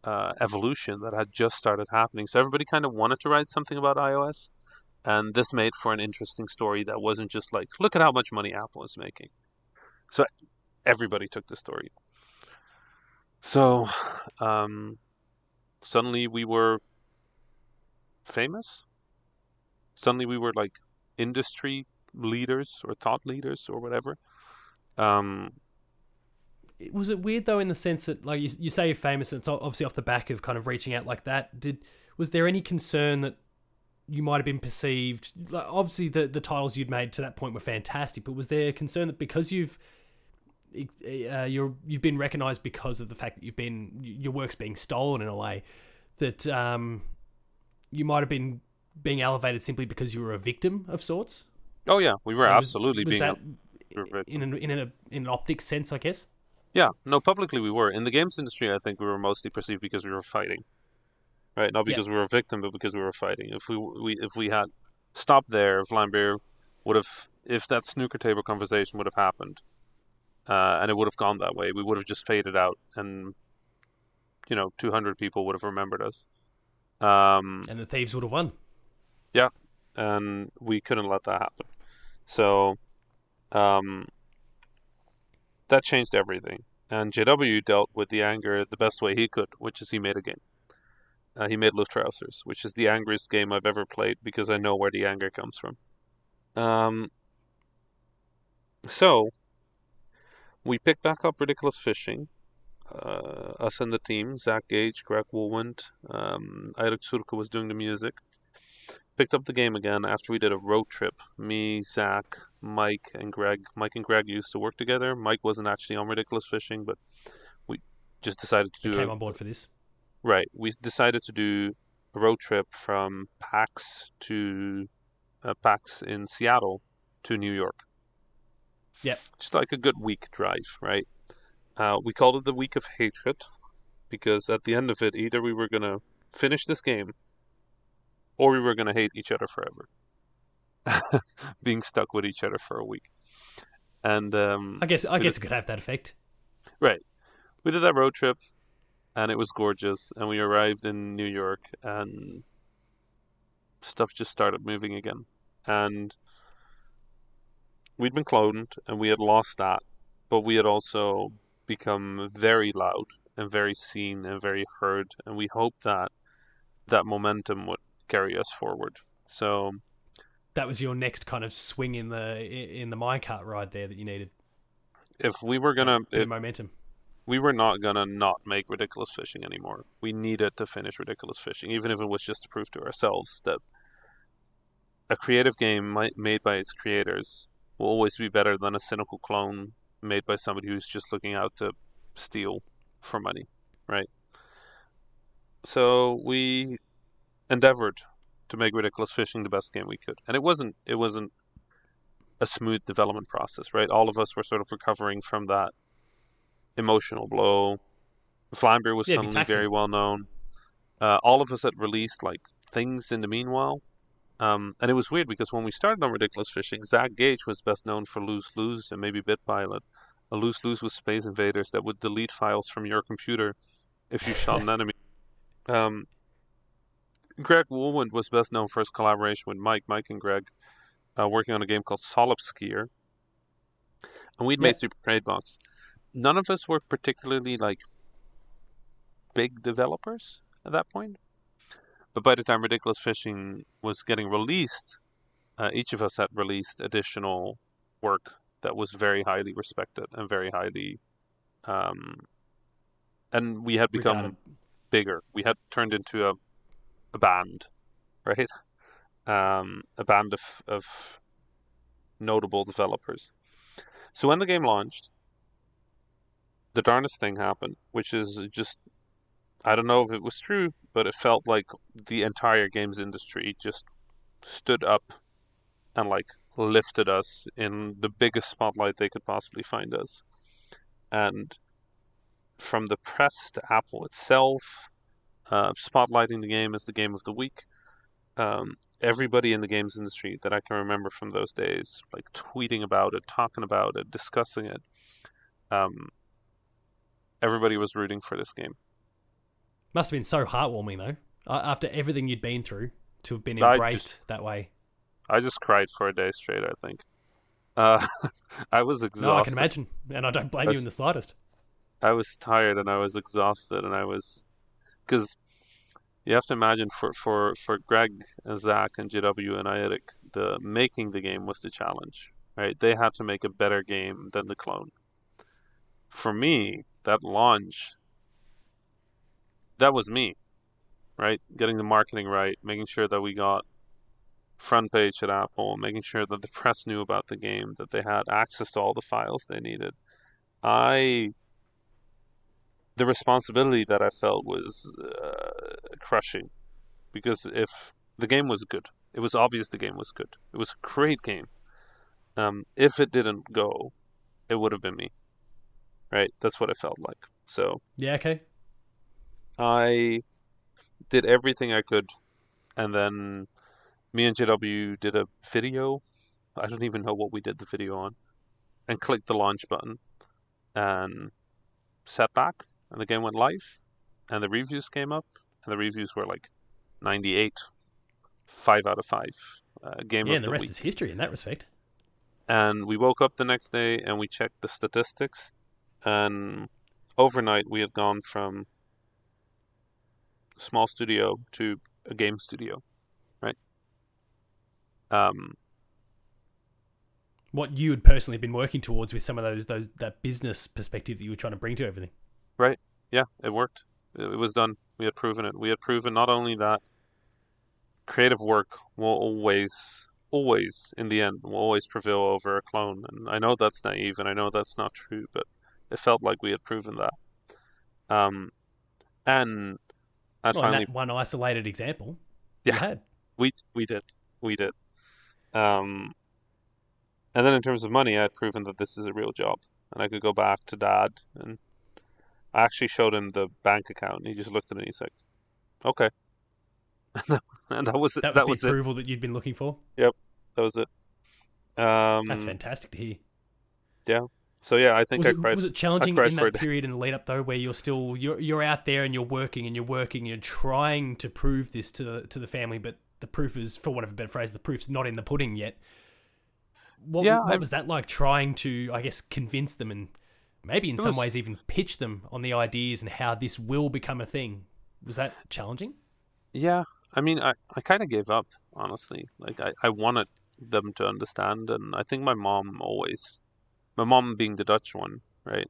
uh, evolution that had just started happening. So everybody kind of wanted to write something about iOS, and this made for an interesting story that wasn't just like, look at how much money Apple is making. So everybody took the story. So um, suddenly we were famous. Suddenly we were like industry leaders or thought leaders or whatever. Um, was it weird though in the sense that like you, you say you're famous and it's obviously off the back of kind of reaching out like that did was there any concern that you might have been perceived like obviously the the titles you'd made to that point were fantastic but was there a concern that because you've uh, you're you've been recognized because of the fact that you've been your work's being stolen in a way that um you might have been being elevated simply because you were a victim of sorts? Oh yeah. We were was- absolutely was being that a- in an, in an in an optic sense i guess? Yeah, no, publicly we were. In the games industry, I think we were mostly perceived because we were fighting, right? Not Yeah. because we were a victim, but because we were fighting. If we we if we had stopped there, if Vlambeer would have, if that snooker table conversation would have happened, uh, and it would have gone that way, we would have just faded out, and you know, two hundred people would have remembered us. Um, and the thieves would have won Yeah, and we couldn't let that happen. So um, that changed everything. And JW dealt with the anger the best way he could, which is he made a game. Uh, he made Luftrausers, which is the angriest game I've ever played because I know where the anger comes from. Um, so we picked back up Ridiculous Fishing. Uh, us and the team, Zach Gage, Greg Wohlwend, um, Eirik Suhrke was doing the music picked up the game again after we did a road trip. Me, Zach, Mike, and Greg. Mike and Greg used to work together. Mike wasn't actually on Ridiculous Fishing, but we just decided to do came a, on board for this right. We decided to do a road trip from PAX to uh, PAX in Seattle to New York. Yep. Just like a good week drive, right? Uh, we called it the week of hatred because at the end of it, either we were gonna finish this game or we were going to hate each other forever. Being stuck with each other for a week. And um, i guess i guess did- it could have that effect right, we did that road trip, and it was gorgeous. And we arrived in New York, and stuff just started moving again. And we'd been cloned, and we had lost that, but we had also become very loud and very seen and very heard. And we hoped that that momentum would carry us forward. So that was your next kind of swing in the in the minecart ride there that you needed if we were gonna, if momentum we were not gonna not make ridiculous fishing anymore. We needed to finish ridiculous fishing, even if it was just to prove to ourselves that a creative game made by its creators will always be better than a cynical clone made by somebody who's just looking out to steal for money, right? So we endeavored to make ridiculous fishing the best game we could, and it wasn't. It wasn't a smooth development process, right? All of us were sort of recovering from that emotional blow. Vlambeer was Yeah, suddenly very well known. Uh, all of us had released like things in the meanwhile. Um, and it was weird because when we started on Ridiculous Fishing, Zach Gage was best known for Lose Lose and maybe BitPilot. A Lose Lose was Space Invaders that would delete files from your computer if you shot an enemy. Um, Greg Wohlwend was best known for his collaboration with Mike, Mike and Greg, uh, working on a game called Solip Skier, and we'd Yeah. made Super Crate Box. None of us were particularly like big developers at that point, but by the time Ridiculous Fishing was getting released, uh, each of us had released additional work that was very highly respected and very highly, um, and we had become Regarded. bigger. We had turned into a a band, right? Um, a band of of notable developers. So when the game launched, the darnest thing happened, which is just I don't know if it was true, but it felt like the entire games industry just stood up and like lifted us in the biggest spotlight they could possibly find us. And from the press to Apple itself, uh, spotlighting the game as the game of the week. Um, everybody in the games industry that I can remember from those days, like tweeting about it, talking about it, discussing it. Um, everybody was rooting for this game. Must have been so heartwarming though, after everything you'd been through, to have been embraced just- that way. I just cried for a day straight. I think. Uh, I was exhausted. No, I can imagine, and I don't blame you in the slightest. I was tired and I was exhausted and I was because you have to imagine for for for Greg and Zach and JW and Iotic, the making the game was the challenge, right? They had to make a better game than the clone. For me, that launch, that was me, right? Getting the marketing right, making sure that we got front page at Apple, making sure that the press knew about the game, that they had access to all the files they needed. I the responsibility that I felt was uh, crushing because if the game was good, it was obvious the game was good. It was a great game. Um, if it didn't go, it would have been me. Right? That's what it felt like. So Yeah, okay. I did everything I could, and then me and JW did a video. I don't even know what we did the video on, and clicked the launch button, and sat back, and the game went live, and the reviews came up, and the reviews were like 98, five out of five. Uh, game Yeah, of and the the rest week. is history in that respect. And we woke up the next day and we checked the statistics. And overnight, we had gone from small studio to a game studio, right? Um, What you had personally been working towards with some of those those that business perspective that you were trying to bring to everything. Right. Yeah, it worked. It, it was done. We had proven it. We had proven not only that creative work will always, always, in the end, will always prevail over a clone. And I know that's naive, and I know that's not true, but it felt like we had proven that. Um, and and Well, in finally, that one isolated example, Yeah. had. we we did, we did. Um, and then in terms of money, I had proven that this is a real job, and I could go back to dad, and I actually showed him the bank account, and he just looked at it, and he's like, "Okay," and that was it. That was That the was it. approval that you'd been looking for. Yep, that was it. Um, That's fantastic to hear. So yeah, I think Was I it, cried. was it challenging in that period in the lead up though, where you're still you're you're out there and you're working and you're working and you're trying to prove this to the, to the family, but the proof is, for want of a better phrase, the proof's not in the pudding yet. What, Yeah, what was that like? Trying to, I guess, convince them and maybe in some was- ways even pitch them on the ideas and how this will become a thing. Was that challenging? Yeah, I mean, I, I kind of gave up, honestly. Like, I, I wanted them to understand, and I think my mom always, my mom being the Dutch one, right?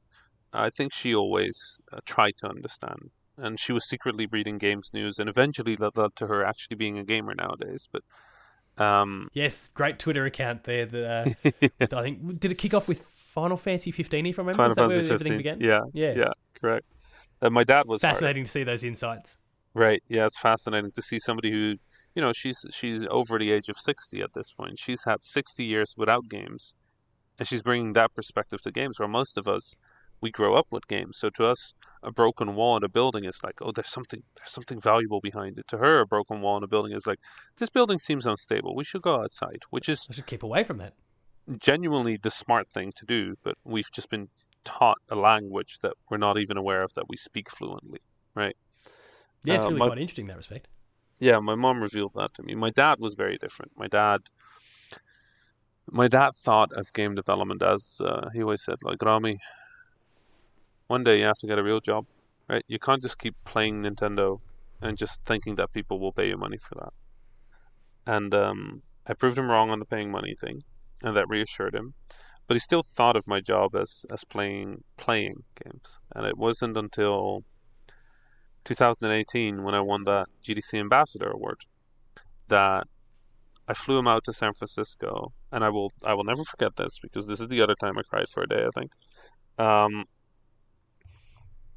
I think she always uh, tried to understand. And she was secretly reading games news, and eventually that led to her actually being a gamer nowadays. But, um, Yes, great Twitter account there. That uh, with- I think did it kick off with Final Fantasy 15? If I remember, Final was that Fantasy where everything 15. began? Yeah, yeah, yeah, correct. Uh, my dad was hard. Fascinating to see those insights. Right. Yeah, it's fascinating to see somebody who, you know, she's she's over the age of 60 at this point. She's had 60 years without games, and she's bringing that perspective to games where most of us we grow up with games. So to us, a broken wall in a building is like, oh, there's something there's something valuable behind it. To her, a broken wall in a building is like, this building seems unstable. We should go outside, which is I should keep away from that. genuinely the smart thing to do, but we've just been taught a language that we're not even aware of that we speak fluently. Right? Yeah, it's Uh, really my- quite interesting in that respect. Yeah, my mom revealed that to me. My dad was very different. My dad, my dad thought of game development as uh, he always said, like Rami, one day you have to get a real job, right? You can't just keep playing Nintendo and just thinking that people will pay you money for that. And um, I proved him wrong on the paying money thing, and that reassured him. But he still thought of my job as as playing playing games, and it wasn't until 2018 when I won that GDC Ambassador Award that I flew him out to San Francisco, and I will I will never forget this because this is the other time I cried for a day. I think. Um,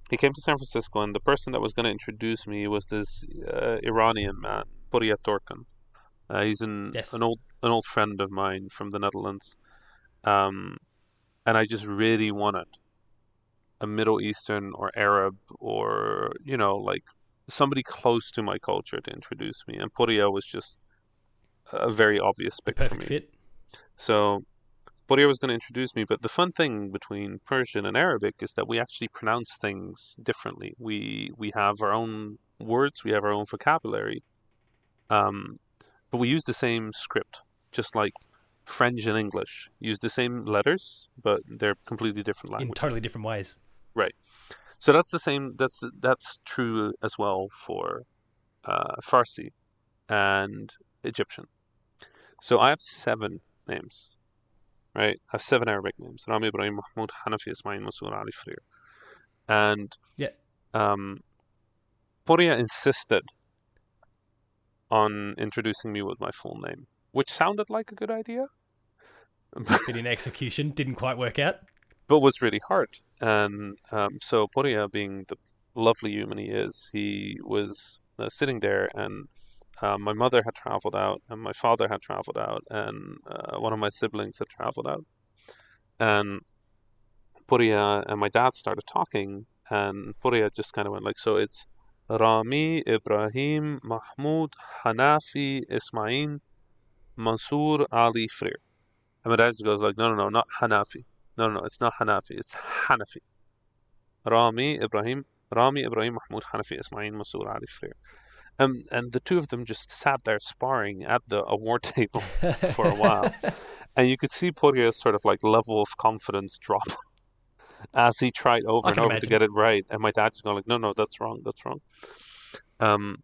he came to San Francisco, and the person that was going to introduce me was this uh, Iranian man, Poria Torkan. Uh, he's an Yes. an old an old friend of mine from the Netherlands, um, and I just really wanted a Middle Eastern or Arab or you know like somebody close to my culture to introduce me, and Poria was just a very obvious pick for me. fit. So Poria was going to introduce me, but the fun thing between Persian and Arabic is that we actually pronounce things differently. We we have our own words, we have our own vocabulary, um, but we use the same script, just like French and English use the same letters, but they're completely different languages. in totally different ways. Right. So that's the same. That's that's true as well for uh, Farsi and Egyptian. So I have seven names, right? I have seven Arabic names: Rami Ibrahim Mahmoud Hanafi Ismail Masood Ali Freer. And Yeah. um, Poria insisted on introducing me with my full name, which sounded like a good idea, But in execution, didn't quite work out. but was really hard. And um, so Poria, being the lovely human he is, he was uh, sitting there, and uh, my mother had traveled out, and my father had traveled out, and uh, one of my siblings had traveled out. And Poria and my dad started talking, and Poria just kind of went like, "So it's Rami, Ibrahim, Mahmoud, Hanafi, Ismail, Mansour, Ali, Freer." And my dad just goes like, "No, no, no, not Hanafi." No, no, no, it's not Hanafi, it's Hanafi. Rami, Ibrahim, Rami, Ibrahim, Mahmoud, Hanafi, Ismail, Masood, Ali, Freer. Um, and the two of them just sat there sparring at the award table for a while. And you could see Poria's sort of like level of confidence drop as he tried over and over to get it right. And my dad's going like, no, no, that's wrong, that's wrong. Um,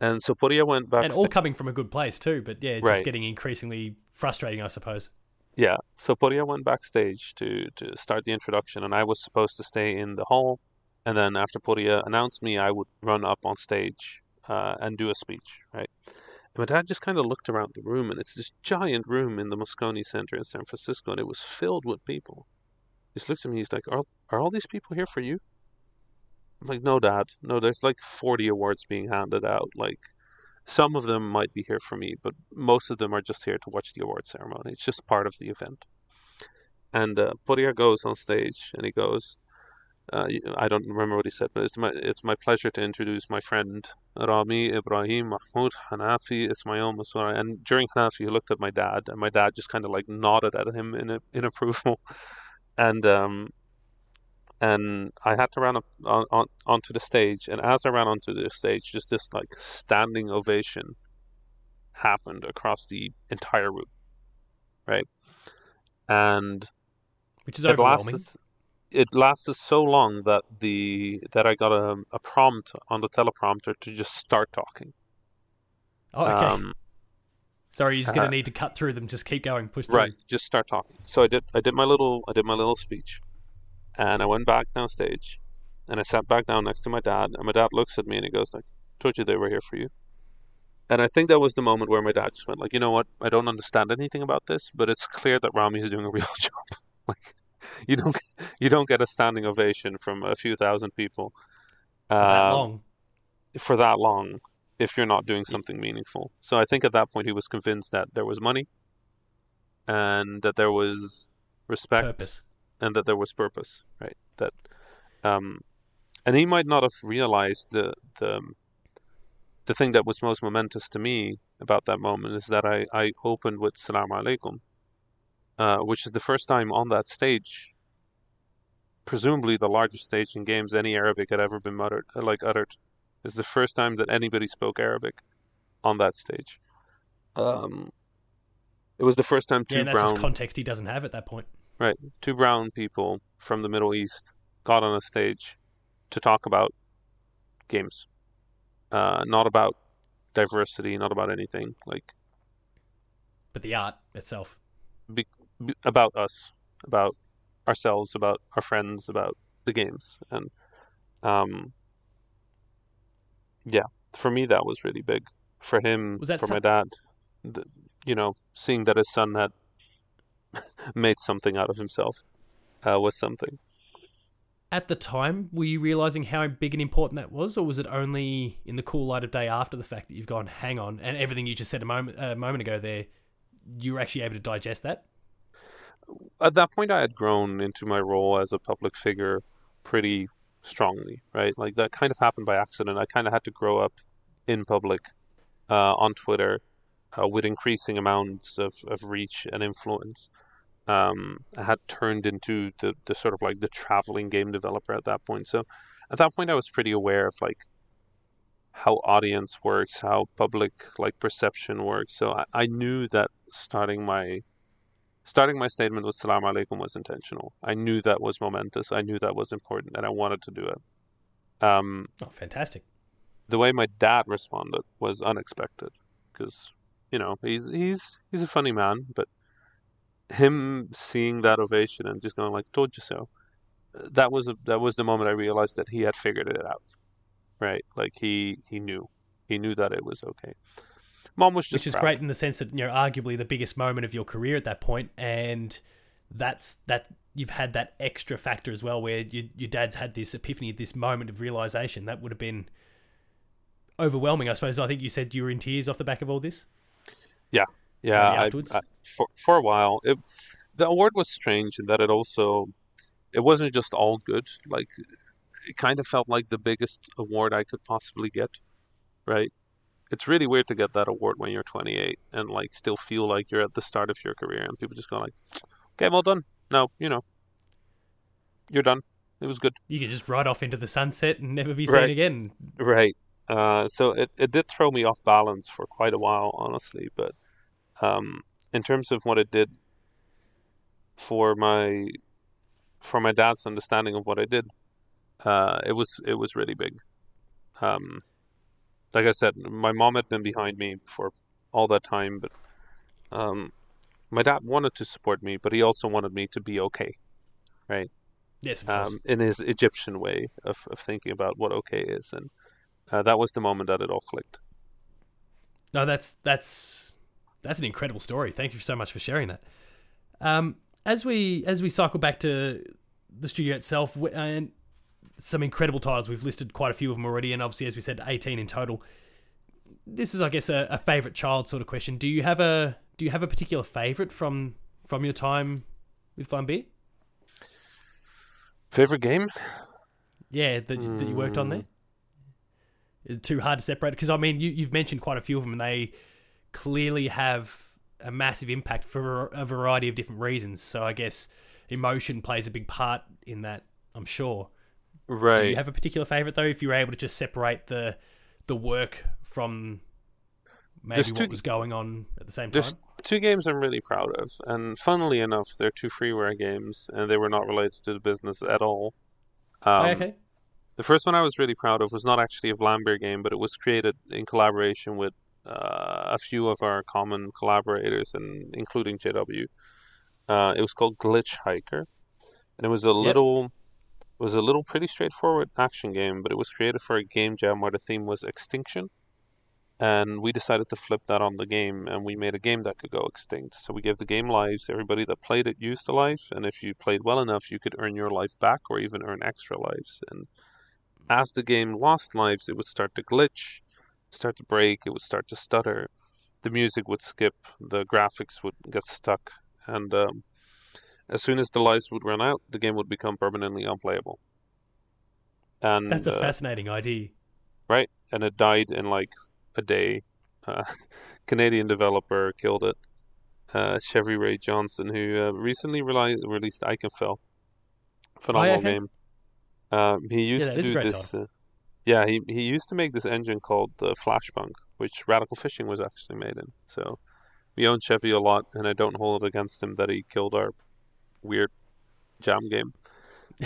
and so Poirier went back. and all coming from a good place too. But yeah, just Right. getting increasingly frustrating, I suppose. Yeah, so Poria went backstage to to start the introduction, and I was supposed to stay in the hall, and then after Poria announced me, I would run up on stage uh, and do a speech, right? And my dad just kind of looked around the room, and it's this giant room in the Moscone Center in San Francisco, and it was filled with people. He just looked at me, he's like, "Are are all these people here for you?" I'm like, "No, Dad, no. There's like 40 awards being handed out, like." Some of them might be here for me, but most of them are just here to watch the award ceremony. It's just part of the event. And uh, goes on stage and he goes, uh, I don't remember what he said, but it's my it's my pleasure to introduce my friend Rami Ibrahim Mahmoud Hanafi Ismail Masura. And during Hanafi, he looked at my dad, and my dad just kind of like nodded at him in a, in approval. And um, and I had to run up on, on onto the stage, and as I ran onto the stage, just this like standing ovation happened across the entire room, right? And Which is overwhelming. lasted, it lasted so long that the that I got a, a prompt on the teleprompter to just start talking. Oh, okay. Um, Sorry, you're just gonna uh, need to cut through them. Just keep going. Push through. right, just start talking. So I did I did my little I did my little speech, and I went back downstage, and I sat back down next to my dad, and my dad looks at me and he goes like, "Told you they were here for you." And I think that was the moment where my dad just went like, "You know what? I don't understand anything about this, but it's clear that Rami is doing a real job. like, you don't you don't get a standing ovation from a few thousand people For that um, long. for that long if you're not doing something meaningful. So I think at that point he was convinced that there was money and that there was respect Purpose. and that there was purpose, right? That um and he might not have realized the the the thing that was most momentous to me about that moment is that I, I opened with Salam Alaikum, uh, which is the first time on that stage, presumably the largest stage in games any Arabic had ever been uttered, uh, like uttered, is the first time that anybody spoke Arabic on that stage. Um, It was the first time two yeah, that's brown context he doesn't have at that point. right two brown people from the Middle East got on a stage to talk about games, uh, not about diversity, not about anything like But the art itself. b- about us, about ourselves, about our friends, about the games, and um, yeah, for me that was really big. For him, Was that for my dad, the, you know, seeing that his son had made something out of himself uh, was something. At the time, were you realizing how big and important that was, or was it only in the cool light of day after the fact that you've gone, hang on, and everything you just said a moment a moment ago there, you were actually able to digest that? At that point, I had grown into my role as a public figure pretty strongly, right? Like that kind of happened by accident. I kind of had to grow up in public uh, on Twitter uh, with increasing amounts of, of reach and influence. Um, I had turned into the, the sort of like the traveling game developer at that point. So at that point, I was pretty aware of like how audience works, how public like perception works. So I, I knew that starting my starting my statement with Salam Alaikum was intentional. I knew that was momentous. I knew that was important, and I wanted to do it. Um, Oh, fantastic! the way my dad responded was unexpected because you know he's he's he's a funny man, but him seeing that ovation and just going like "told you so," that was a, that was the moment I realized that he had figured it out, right? Like he he knew he knew that it was okay. Mom was just Which is proud. great in the sense that you know, arguably the biggest moment of your career at that point, and that's that you've had that extra factor as well, where you, your dad's had this epiphany, this moment of realization. That would have been overwhelming, I suppose. I think you said you were in tears off the back of all this. Yeah, Maybe I. I, for for a while, it, the award was strange in that it also it wasn't just all good. Like it kind of felt like the biggest award I could possibly get, right? It's really weird to get that award when you're 28 and like still feel like you're at the start of your career, and people just go like, "Okay, well done." No, you know, you're done. It was good. You can just ride off into the sunset and never be seen Right. again. Right. Uh, so it, it did throw me off balance for quite a while, honestly. But um, in terms of what it did for my for my dad's understanding of what I did, uh, it was it was really big. Um, like I said, my mom had been behind me for all that time, but um, my dad wanted to support me, but he also wanted me to be okay right? Yes, of um, in his Egyptian way of, of thinking about what okay is, and uh, that was the moment that it all clicked. No, that's that's that's an incredible story. Thank you so much for sharing that. Um, as we as we cycle back to the studio itself, and some incredible titles, we've listed quite a few of them already, and obviously, as we said, eighteen in total. This is, I guess, a, a favorite child sort of question. Do you have a do you have a particular favorite from from your time with Vlambeer? Favorite game? Yeah, that, you- that you worked on there. Hmm. Is it too hard to separate? Because I mean, you, you've mentioned quite a few of them, and they clearly have a massive impact for a variety of different reasons. So I guess emotion plays a big part in that. I'm sure. Right. Do you have a particular favorite though? If you were able to just separate the the work from maybe There's what two- was going on at the same There's time. two games I'm really proud of, and funnily enough, they're two freeware games, and they were not related to the business at all. Um, Oh, okay. The first one I was really proud of was not actually a Vlambeer game, but it was created in collaboration with uh, a few of our common collaborators, and including JW. Uh, it was called Glitch Hiker, and it was a little, it was a little pretty straightforward action game, but it was created for a game jam where the theme was extinction, and we decided to flip that on the game, and we made a game that could go extinct. So we gave the game lives. Everybody that played it used a life, and if you played well enough, you could earn your life back or even earn extra lives. And as the game lost lives, it would start to glitch, start to break, it would start to stutter, the music would skip, the graphics would get stuck, and um, as soon as the lives would run out, the game would become permanently unplayable. And That's a uh, fascinating idea. right? And it died in like a day. Uh, Canadian developer killed it. Uh, Chevy Ray Johnson, who uh, recently reli- released Ikenfell, phenomenal okay. game. Um, he used that to do this. Uh, yeah, he he used to make this engine called uh, Flashpunk, which Ridiculous Fishing was actually made in. So we own Chevy a lot, and I don't hold it against him that he killed our weird jam game.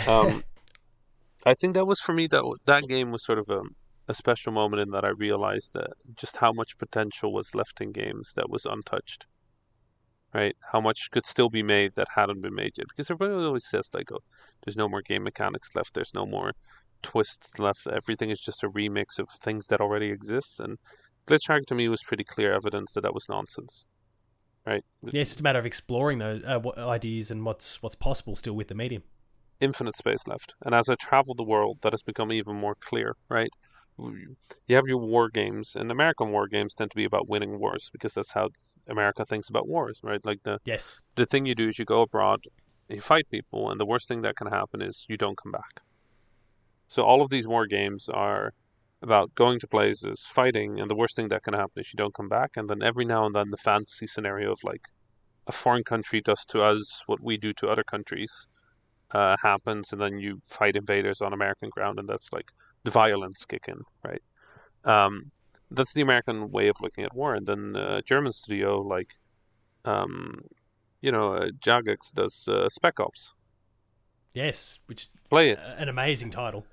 Um, I think that was for me that that game was sort of a, a special moment in that I realized that just how much potential was left in games that was untouched. Right, how much could still be made that hadn't been made yet? Because everybody always says like, "Oh, there's no more game mechanics left. There's no more twists left. Everything is just a remix of things that already exist." And Glitch Hiker to me was pretty clear evidence that that was nonsense. Right? Yeah, it's just a matter of exploring those uh, ideas and what's what's possible still with the medium infinite space left. And as I travel the world, that has become even more clear, right? You have your war games, and American war games tend to be about winning wars because that's how America thinks about wars, right? Like the yes, the thing you do is you go abroad, you fight people, and the worst thing that can happen is you don't come back. So all of these war games are about going to places, fighting, and the worst thing that can happen is you don't come back. And then every now and then the fantasy scenario of like a foreign country does to us what we do to other countries uh, happens, and then you fight invaders on American ground, and that's like the violence kick in, right? Um, that's the American way of looking at war, and then uh, German studio like, um, you know, uh, Yager does uh, Spec Ops. Yes, which play it, an amazing title.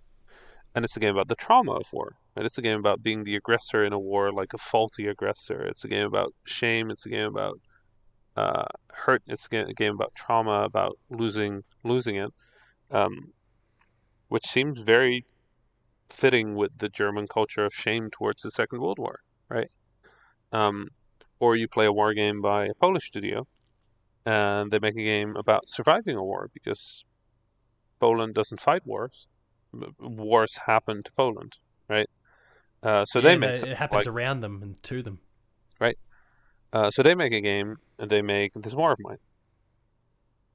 And it's a game about the trauma of war. Right? It's a game about being the aggressor in a war, like a faulty aggressor. It's a game about shame. It's a game about uh, hurt. It's a game about trauma, about losing losing it, um, which seems very fitting with the German culture of shame towards the Second World War, right? Um, or you play a war game by a Polish studio, and they make a game about surviving a war because Poland doesn't fight wars. Wars happen to Poland, right? Uh, so yeah, they make it happens like, around them and to them, right? Uh, so they make a game and they make this war of mine.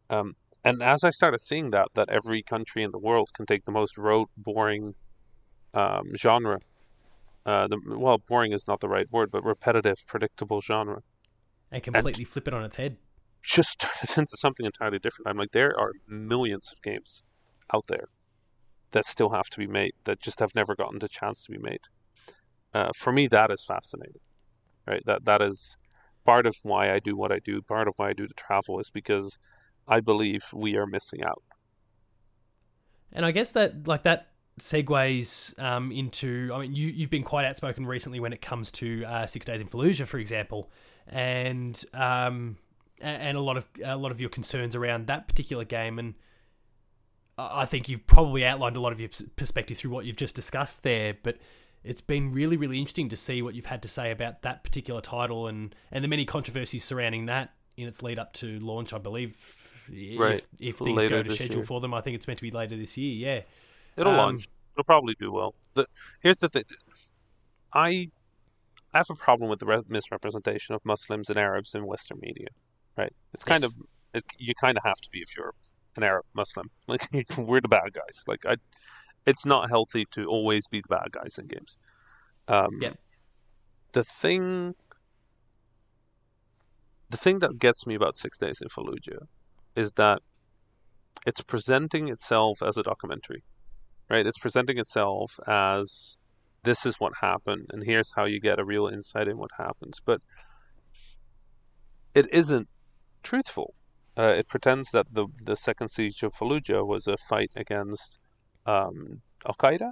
Um, and as I started seeing that, that every country in the world can take the most rote, boring um, genre. Uh, the, well, boring is not the right word, but repetitive, predictable genre, and completely and flip it on its head. Just turn it into something entirely different. I'm like, there are millions of games out there that still have to be made that just have never gotten the chance to be made. Uh, for me, that is fascinating, right? That that is part of why I do what I do, part of why I do the travel is because I believe we are missing out. And I guess that like that segues um, into I mean you you've been quite outspoken recently when it comes to uh, Six Days in Fallujah, for example, and um, and a lot of a lot of your concerns around that particular game and. I think you've probably outlined a lot of your perspective through what you've just discussed there, but it's been really, really interesting to see what you've had to say about that particular title and, and the many controversies surrounding that in its lead up to launch, I believe. Right. If, if things later go to schedule year. for them, I think it's meant to be later this year. Yeah. It'll um, launch. It'll probably do well. The, here's the thing. I I have a problem with the misrepresentation of Muslims and Arabs in Western media. Right. It's kind yes. of it, you kind of have to be if you're an Arab Muslim. Like we're the bad guys. Like I it's not healthy to always be the bad guys in games. Um, yeah. The thing, the thing that gets me about Six Days in Fallujah is that it's presenting itself as a documentary, right? It's presenting itself as this is what happened, and here's how you get a real insight in what happens. But it isn't truthful. Uh, it pretends that the the second siege of Fallujah was a fight against um, Al Qaeda,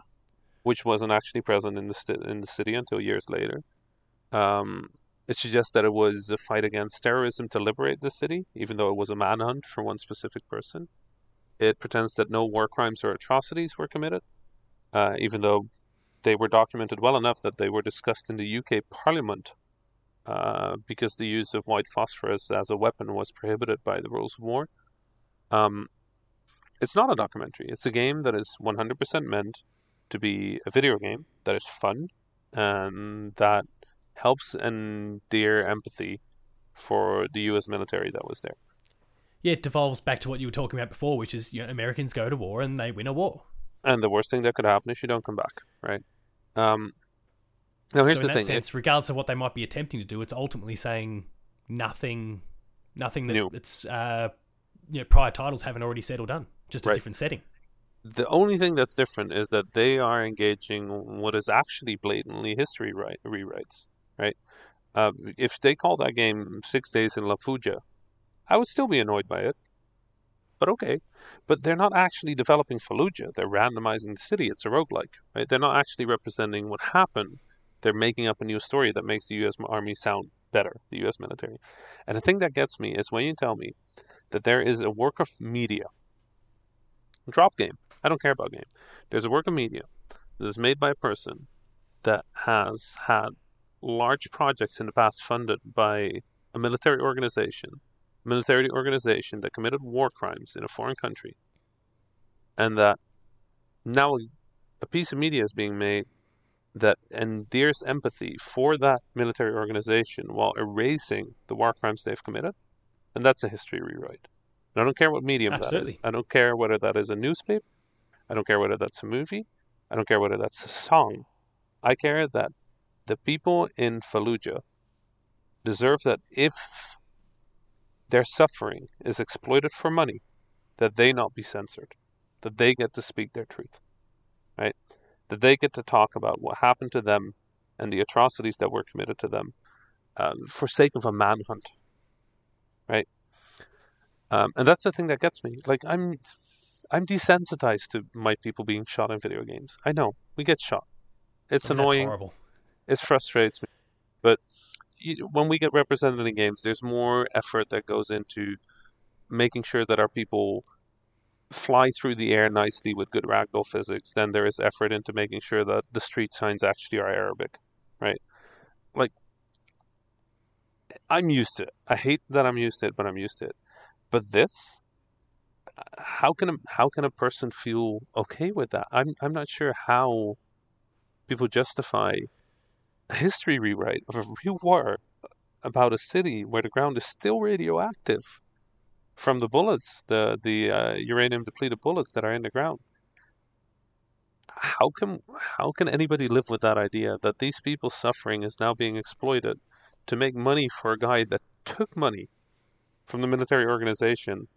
which wasn't actually present in the st- in the city until years later. Um, it suggests that it was a fight against terrorism to liberate the city, even though it was a manhunt for one specific person. It pretends that no war crimes or atrocities were committed, uh, even though they were documented well enough that they were discussed in the UK Parliament uh, because the use of white phosphorus as a weapon was prohibited by the rules of war. Um, it's not a documentary. It's a game that is 100% meant to be a video game that is fun and that helps endear empathy for the U.S. military that was there. Yeah, it devolves back to what you were talking about before, which is you know, Americans go to war and they win a war. And the worst thing that could happen is you don't come back, right? Um, now here's so the in that thing: sense, it, regardless of what they might be attempting to do, it's ultimately saying nothing, nothing that new. it's uh, you know, prior titles haven't already said or done just a different setting. The only thing that's different is that they are engaging what is actually blatantly history right, rewrites, right? Uh, if they call that game Six Days in La Fuja, I would still be annoyed by it. But okay. But they're not actually developing Fallujah. They're randomizing the city. It's a roguelike, right? They're not actually representing what happened. They're making up a new story that makes the U.S. Army sound better, the U.S. military. And the thing that gets me is when you tell me that there is a work of media, drop game, I don't care about game. There's a work of media that is made by a person that has had large projects in the past funded by a military organization, military organization that committed war crimes in a foreign country, and that now a piece of media is being made that endears empathy for that military organization while erasing the war crimes they've committed, and that's a history rewrite. And I don't care what medium Absolutely. that is. I don't care whether that is a newspaper. I don't care whether that's a movie. I don't care whether that's a song. I care that the people in Fallujah deserve that if their suffering is exploited for money, that they not be censored, that they get to speak their truth? That they get to talk about what happened to them and the atrocities that were committed to them um, for sake of a manhunt, right? Um, and that's the thing that gets me. Like I'm, I'm desensitized to my people being shot in video games. I know we get shot. It's annoying. horrible. It frustrates me. But when we get represented in games, there's more effort that goes into making sure that our people fly through the air nicely with good ragdoll physics than there is effort into making sure that the street signs actually are Arabic, right? Like, I'm used to it. I hate that I'm used to it, but I'm used to it. But this, how can a, how can a person feel okay with that? I'm I'm not sure how people justify a history rewrite of a real war about a city where the ground is still radioactive from the bullets, the the uh, uranium depleted bullets that are in the ground. How can how can anybody live with that idea that these people's suffering is now being exploited to make money for a guy that took money from the military organization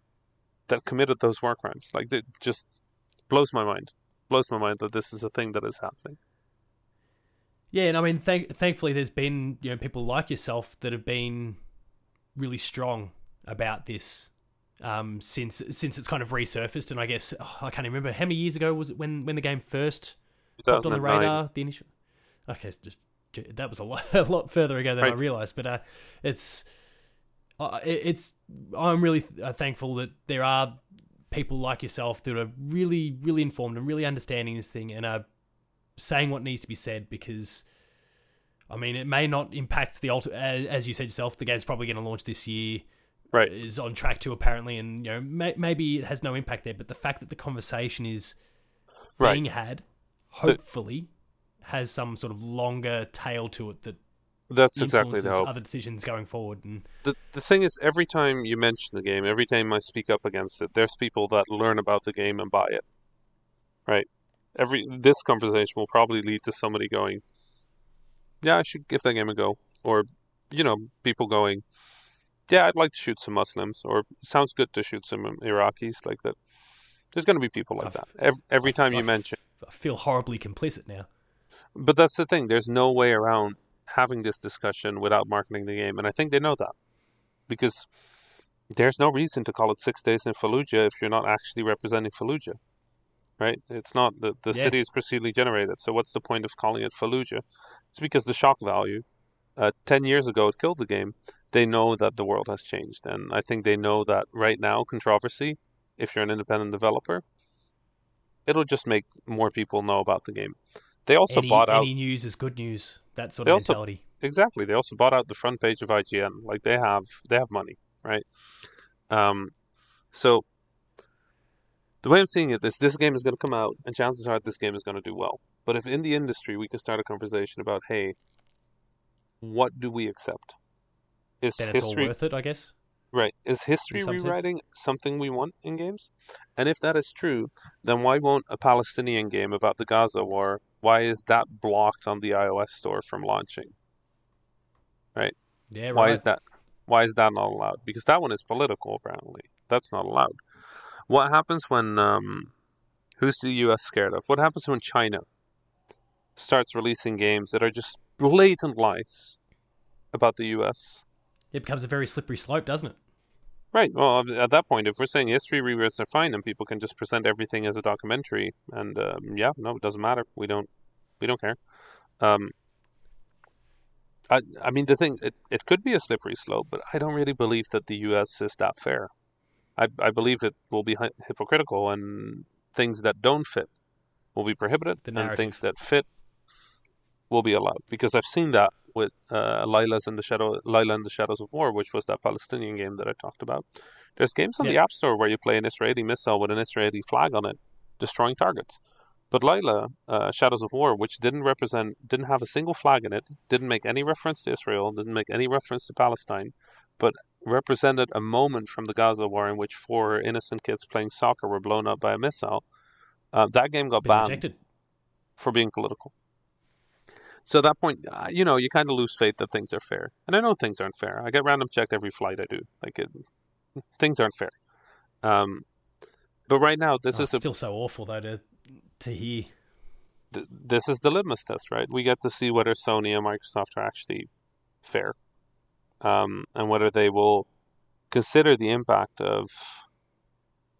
that committed those war crimes? Like it just blows my mind. Blows my mind that this is a thing that is happening. Yeah, and I mean, thank- thankfully, there's been you know people like yourself that have been really strong about this um, since since it's kind of resurfaced. And I guess oh, I can't remember how many years ago was it when when the game first popped on the radar. The initial, okay, just that was a lot, a lot further ago than I realized. But uh, it's uh, it's I'm really th- uh, thankful that there are people like yourself that are really really informed and really understanding this thing and are saying what needs to be said because I mean it may not impact the ultimate as you said yourself the game's probably going to launch this year Right. is on track to apparently and you know may, maybe it has no impact there but the fact that the conversation is Right. being had hopefully has some sort of longer tail to it that That's exactly the hope. other decisions going forward and the the thing is, every time you mention the game, every time I speak up against it, there's people that learn about the game and buy it. Right. Every this conversation will probably lead to somebody going, "Yeah, I should give that game a go," or you know, people going, "Yeah, I'd like to shoot some Muslims," or "Sounds good to shoot some Iraqis," like that. There's going to be people like I've- that every, every time I you mention. I feel horribly complicit now But that's the thing. There's no way around having this discussion without marketing the game, and I think they know that because there's no reason to call it Six Days in Fallujah if you're not actually representing Fallujah, right? It's not the the Yeah. city is procedurally generated. So what's the point of calling it Fallujah? It's because the shock value. Uh, Ten years ago, it killed the game. They know that the world has changed, and I think they know that right now controversy. If you're an independent developer, it'll just make more people know about the game. They also any, bought out any news is good news that sort of also- mentality exactly. They also bought out the front page of IGN. Like they have they have money, right? Um, so the way I'm seeing it is this game is going to come out, and chances are this game is going to do well. But if in the industry we can start a conversation about, hey, what do we accept? Is then it's all history worth it I guess right? Is history some sense. rewriting something we want in games? And if that is true, then why won't a Palestinian game about the Gaza war? Why is that blocked on the iOS store from launching? Right? yeah right Why is that? Why is that not allowed? Because that one is political, apparently. That's not allowed. What happens when? Um, who's the U.S. scared of? What happens when China starts releasing games that are just blatant lies about the U.S. It becomes a very slippery slope, doesn't it? Right. Well, at that point, if we're saying history rewrites are fine, and people can just present everything as a documentary, and um, yeah, no, it doesn't matter. We don't, we don't care. Um, I, I mean, the thing, it, it could be a slippery slope, but I don't really believe that the U.S. is that fair. I, I believe it will be hypocritical, and things that don't fit will be prohibited, and things that fit will be allowed. Because I've seen that with uh, Lila's in the Shadow, Lila and the Shadows of War, which was that Palestinian game that I talked about. There's games on yeah. the App Store where you play an Israeli missile with an Israeli flag on it, destroying targets. But Lila, uh, Shadows of War, which didn't represent, didn't have a single flag in it, didn't make any reference to Israel, didn't make any reference to Palestine, but represented a moment from the Gaza war in which four innocent kids playing soccer were blown up by a missile. Uh, that game got banned rejected. for being political. So at that point, uh, you know, you kind of lose faith that things are fair. And I know things aren't fair. I get random checked every flight I do. Like it, things aren't fair. Um, but right now, this oh, is a, still so awful though to to hear. Th- this is the litmus test, right? We get to see whether Sony and Microsoft are actually fair, um, and whether they will consider the impact of,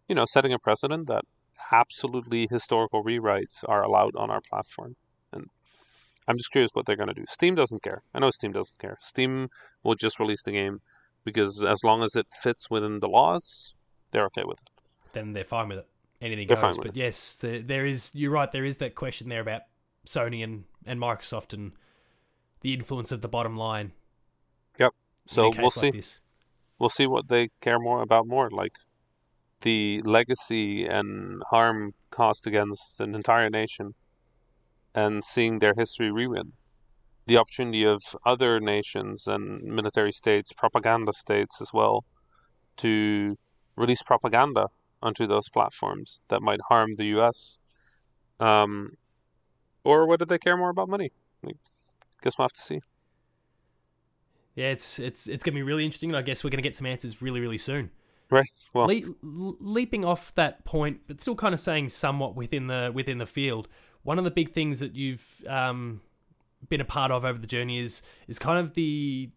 you know, setting a precedent that absolutely historical rewrites are allowed on our platform. I'm just curious what they're going to do. Steam doesn't care. I know Steam doesn't care. Steam will just release the game because as long as it fits within the laws, they're okay with it. Then they're fine with it. Anything they're goes. But it. yes, the, there is. You're right. There is that question there about Sony and, and Microsoft and the influence of the bottom line. Yep. So we'll see. Like we'll see what they care more about more, like the legacy and harm caused against an entire nation and seeing their history ruined. The opportunity of other nations and military states, propaganda states as well, to release propaganda onto those platforms that might harm the U.S. Um, or whether they care more about money. I guess we'll have to see. Yeah, it's it's it's gonna be really interesting. I guess we're gonna get some answers really really soon. Right. Well, Le- leaping off that point, but still kind of saying somewhat within the within the field one of the big things that you've um, been a part of over the journey is is kind of the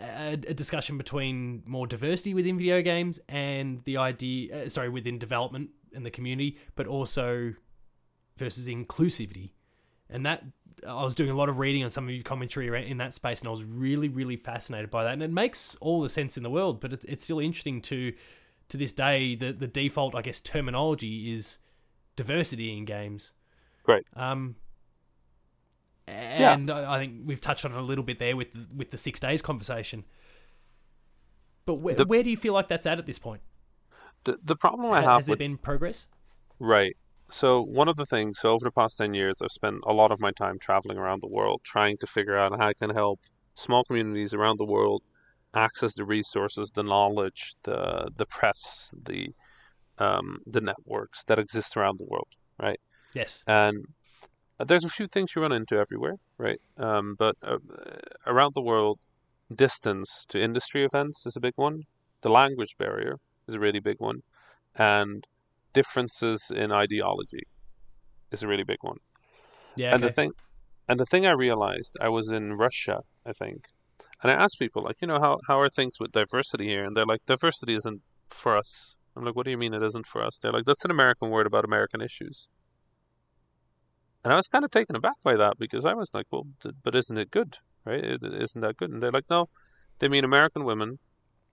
a, a discussion between more diversity within video games and the idea, uh, sorry, within development and the community, but also versus inclusivity. And that I was doing a lot of reading on some of your commentary in that space, and I was really, really fascinated by that. And it makes all the sense in the world, but it's, it's still interesting to to this day. The the default, I guess, terminology is diversity in games. Great. Um, and yeah. I think we've touched on it a little bit there with the, with the six days conversation. But where, the, where do you feel like that's at at this point? The the problem I have has there with, been progress? Right. So one of the things, so over the past ten years, I've spent a lot of my time traveling around the world, trying to figure out how I can help small communities around the world access the resources, the knowledge, the the press, the um, the networks that exist around the world. Right. Yes. And there's a few things you run into everywhere, right? Um, but uh, around the world, distance to industry events is a big one. The language barrier is a really big one, and differences in ideology is a really big one. Yeah. And the thing, and the thing I realized, I was in Russia, I think, and I asked people like, you know, how how are things with diversity here? And they're like, diversity isn't for us. I'm like, what do you mean it isn't for us? They're like, that's an American word about American issues. And I was kind of taken aback by that because I was like, well, but isn't it good, right? Isn't that good? And they're like, no, they mean American women,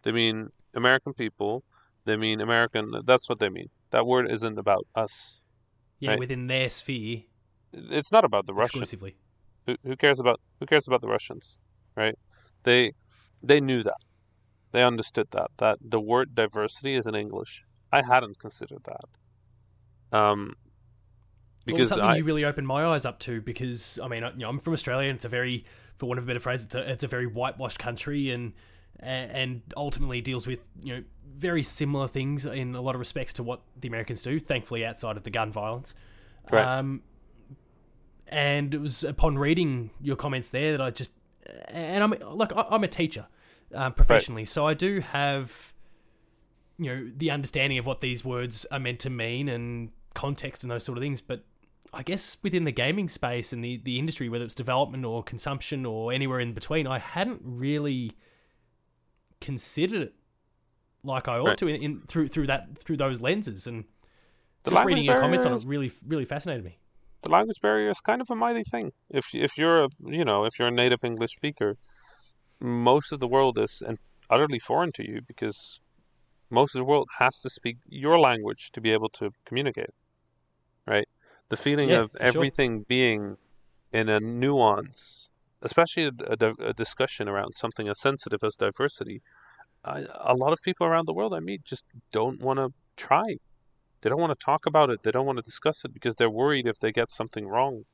they mean American people, they mean American. That's what they mean. That word isn't about us. Yeah, right? within their sphere. It's not about the Russians. Exclusively. Who, who cares about who cares about the Russians, right? They they knew that. They understood that that the word diversity is in English. I hadn't considered that. Um, because well, something I, you really opened my eyes up to because I mean you know, I'm from Australia and it's a very for want of a better phrase it's a, it's a very whitewashed country and and ultimately deals with you know very similar things in a lot of respects to what the Americans do thankfully outside of the gun violence right. Um, and it was upon reading your comments there that I just and I'm like I'm a teacher um, professionally right. so I do have you know the understanding of what these words are meant to mean and context and those sort of things but I guess within the gaming space and the, the industry, whether it's development or consumption or anywhere in between, I hadn't really considered it like I ought Right. to in, in through through that through those lenses. And The just reading your comments on it really really fascinated me. the language barrier is kind of a mighty thing. If if you're a you know if you're a native English speaker, most of the world is and utterly foreign to you because most of the world has to speak your language to be able to communicate. Right? The feeling Yeah, of for sure. everything being in a nuance, especially a, a a discussion around something as sensitive as diversity. I, a lot of people around the world I meet just don't want to try. They don't want to talk about it. They don't want to discuss it because they're worried if they get something wrong,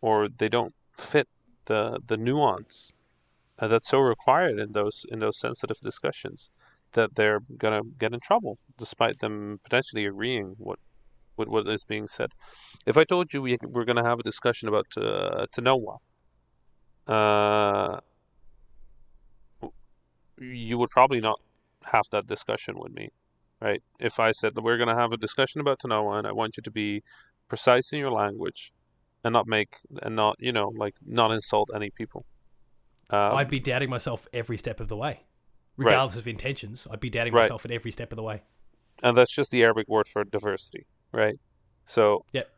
or they don't fit the the nuance uh, that's so required in those in those sensitive discussions that they're gonna get in trouble, despite them potentially agreeing what with what is being said. If I told you we we're gonna have a discussion about uh, Tanoa, uh, you would probably not have that discussion with me, right? If I said we're going to have a discussion about Tanoa and I want you to be precise in your language and not make and not you know like not insult any people. Um, I'd be doubting myself every step of the way, Right. regardless of intentions. I'd be doubting Right. myself at every step of the way. and that's just the Arabic word for diversity, right? So, Yep.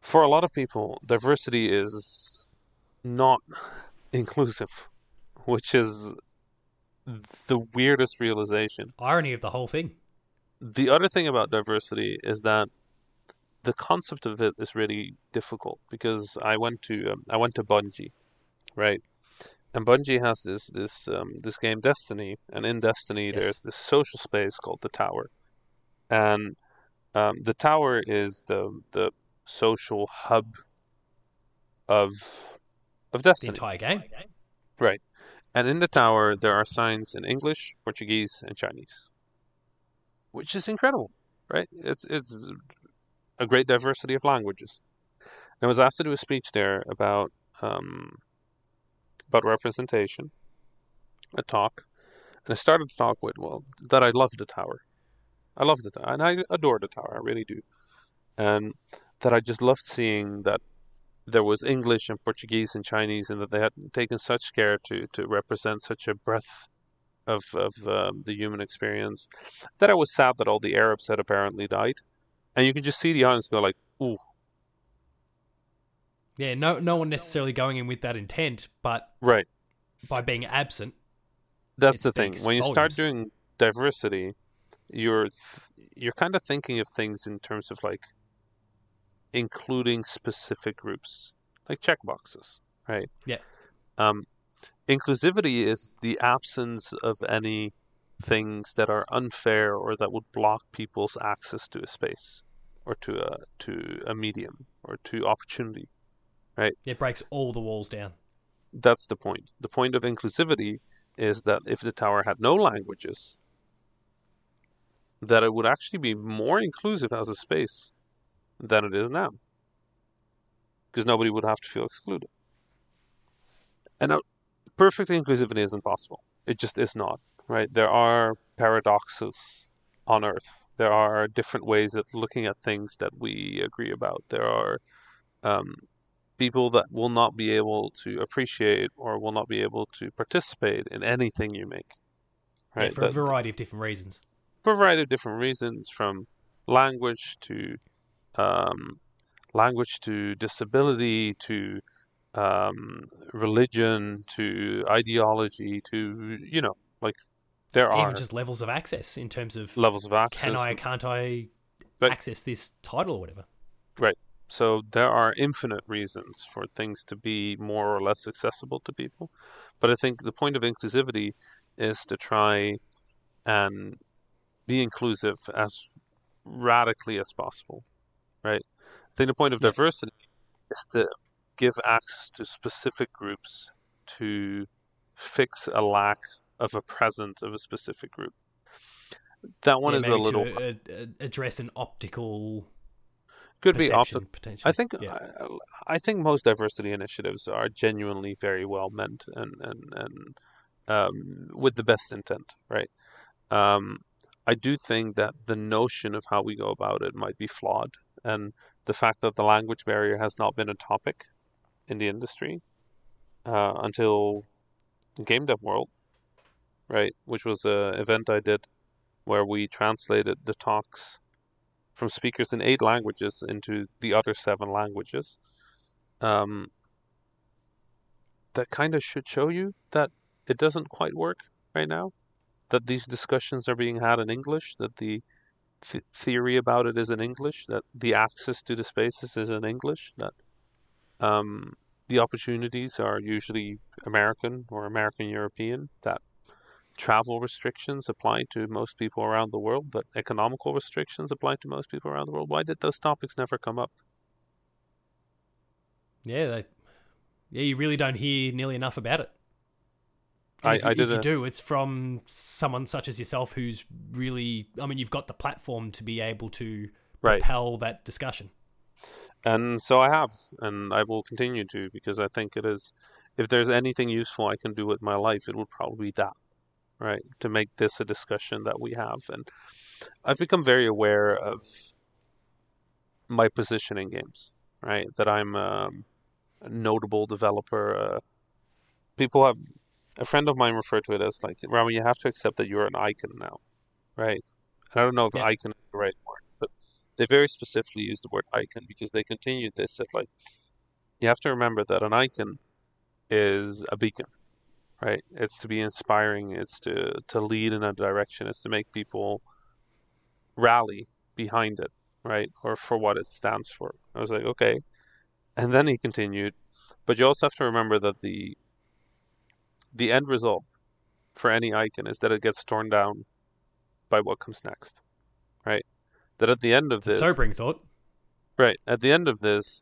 for a lot of people, diversity is not inclusive, which is the weirdest realization. Irony of the whole thing. the other thing about diversity is that the concept of it is really difficult because I went to um, I went to Bungie, right? And Bungie has this this um, this game Destiny, and in Destiny Yes. there's this social space called the Tower, and um, the Tower is the the social hub of of Destiny. The entire game. right? And in the tower, there are signs in English, Portuguese, and Chinese, which is incredible, right? It's it's a great diversity of languages. And I was asked to do a speech there about um, about representation, a talk, and I started to talk with well that I love the tower, I love the tower, and I adore the tower, I really do, and that I just loved seeing that there was English and Portuguese and Chinese, and that they had taken such care to to represent such a breadth of of um, the human experience. That I was sad that all the Arabs had apparently died, and you can just see the audience go like, "Ooh, Yeah, no, no one necessarily going in with that intent, but right." by being absent, That's the thing. When you start doing diversity, you're you're kind of thinking of things in terms of like including specific groups, like checkboxes, right? Yeah. Um, inclusivity is the absence of any things that are unfair or that would block people's access to a space or to a to a medium or to opportunity. Right? It breaks all the walls down. That's the point. The point of inclusivity is that if the tower had no languages, that it would actually be more inclusive as a space than it is now. Because nobody would have to feel excluded. And now, perfect inclusivity isn't possible. It just is not, right? There are paradoxes on Earth. There are different ways of looking at things that we agree about. There are um, people that will not be able to appreciate or will not be able to participate in anything you make. Yeah, Right? for a variety of different reasons. For a variety of different reasons, from language to um, language to disability to um, religion to ideology to you know like there are Even just levels of access in terms of levels of access. can I, can't I But- access this title or whatever. Right. So there are infinite reasons for things to be more or less accessible to people. But I think the point of inclusivity is to try and be inclusive as radically as possible, right? I think the point of diversity is to give access to specific groups to fix a lack of a presence of a specific group. That one Yeah, is a little address an optical could be optical. potentially. I think yeah. I, I think most diversity initiatives are genuinely very well meant and and and um, with the best intent, right? Um, I do think that the notion of how we go about it might be flawed, and the fact that the language barrier has not been a topic in the industry uh, until Game Dev World, right? Which was an event I did where we translated the talks from speakers in eight languages into the other seven languages. Um, that kind of should show you that it doesn't quite work right now. That these discussions are being had in English. That the th- theory about it is in English. That the access to the spaces is in English. That um, the opportunities are usually American or American European. That travel restrictions apply to most people around the world, that economical restrictions apply to most people around the world. Why did those topics never come up? Yeah, they, yeah, you really don't hear nearly enough about it. I, if, I did if you a, do, it's from someone such as yourself who's really. I mean, you've got the platform to be able to right, propel that discussion. and so I have, and I will continue to because I think it is. If there's anything useful I can do with my life, it would probably be that, right? To make this a discussion that we have, and I've become very aware of my position in games, right? That I'm um, a notable developer. Uh, people have a friend of mine referred to it as like, Rami, you have to accept that you're an icon now, right? And I don't know if Yeah. icon is the right word, but they very specifically use the word icon because they continued They said like you have to remember that an icon is a beacon, right? It's to be inspiring, it's to to lead in a direction, it's to make people rally behind it, right? Or for what it stands for. I was like, okay. And then he continued, but you also have to remember that the the end result for any icon is that it gets torn down by what comes next, right? That at the end of It's this, sobering thought. right, at the end of this,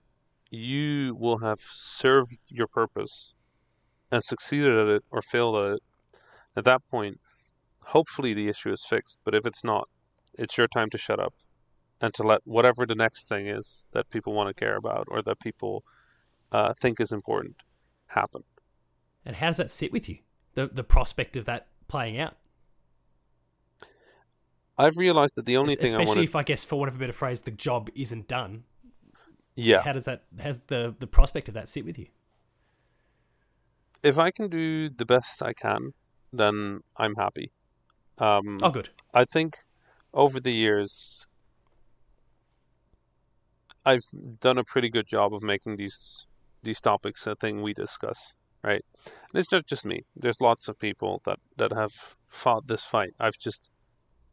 you will have served your purpose and succeeded at it or failed at it. At that point, hopefully the issue is fixed. But if it's not, it's your time to shut up and to let whatever the next thing is that people want to care about or that people uh, think is important happen. And how does that sit with you? The the prospect of that playing out, I've realized that the only Es- thing I especially if I guess, for want of a better phrase, the job isn't done. yeah, How does that? Has the the prospect of that sit with you? if I can do the best I can, then I'm happy. Um, Oh, good. I think over the years, I've done a pretty good job of making these these topics a thing we discuss, right? And it's not just me. There's lots of people that that have fought this fight. I've just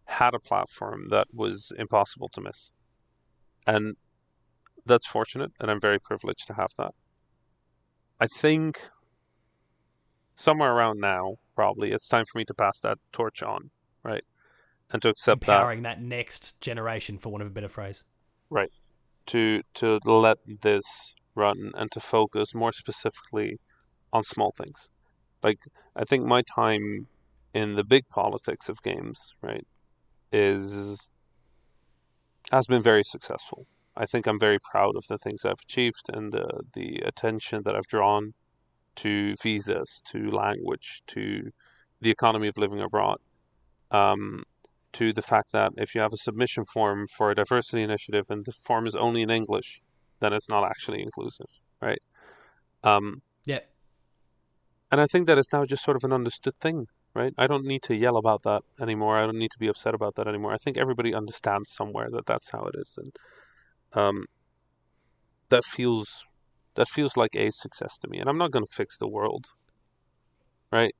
had a platform that was impossible to miss, and that's fortunate, and I'm very privileged to have that. I think somewhere around now, probably, it's time for me to pass that torch on, right? And to accept that Empowering that next generation, for want of a better phrase. Right? To to let this run and to focus more specifically on small things. Like I think my time in the big politics of games, right, is has been very successful. I think I'm very proud of the things I've achieved and the the attention that I've drawn to visas, to language, to the economy of living abroad. Um, to the fact that if you have a submission form for a diversity initiative and the form is only in English, then it's not actually inclusive, right? Um. And I think that it's now just sort of an understood thing, right? I don't need to yell about that anymore. I don't need to be upset about that anymore. I think everybody understands somewhere that that's how it is, and um, that feels that feels like a success to me. And I'm not going to fix the world, right?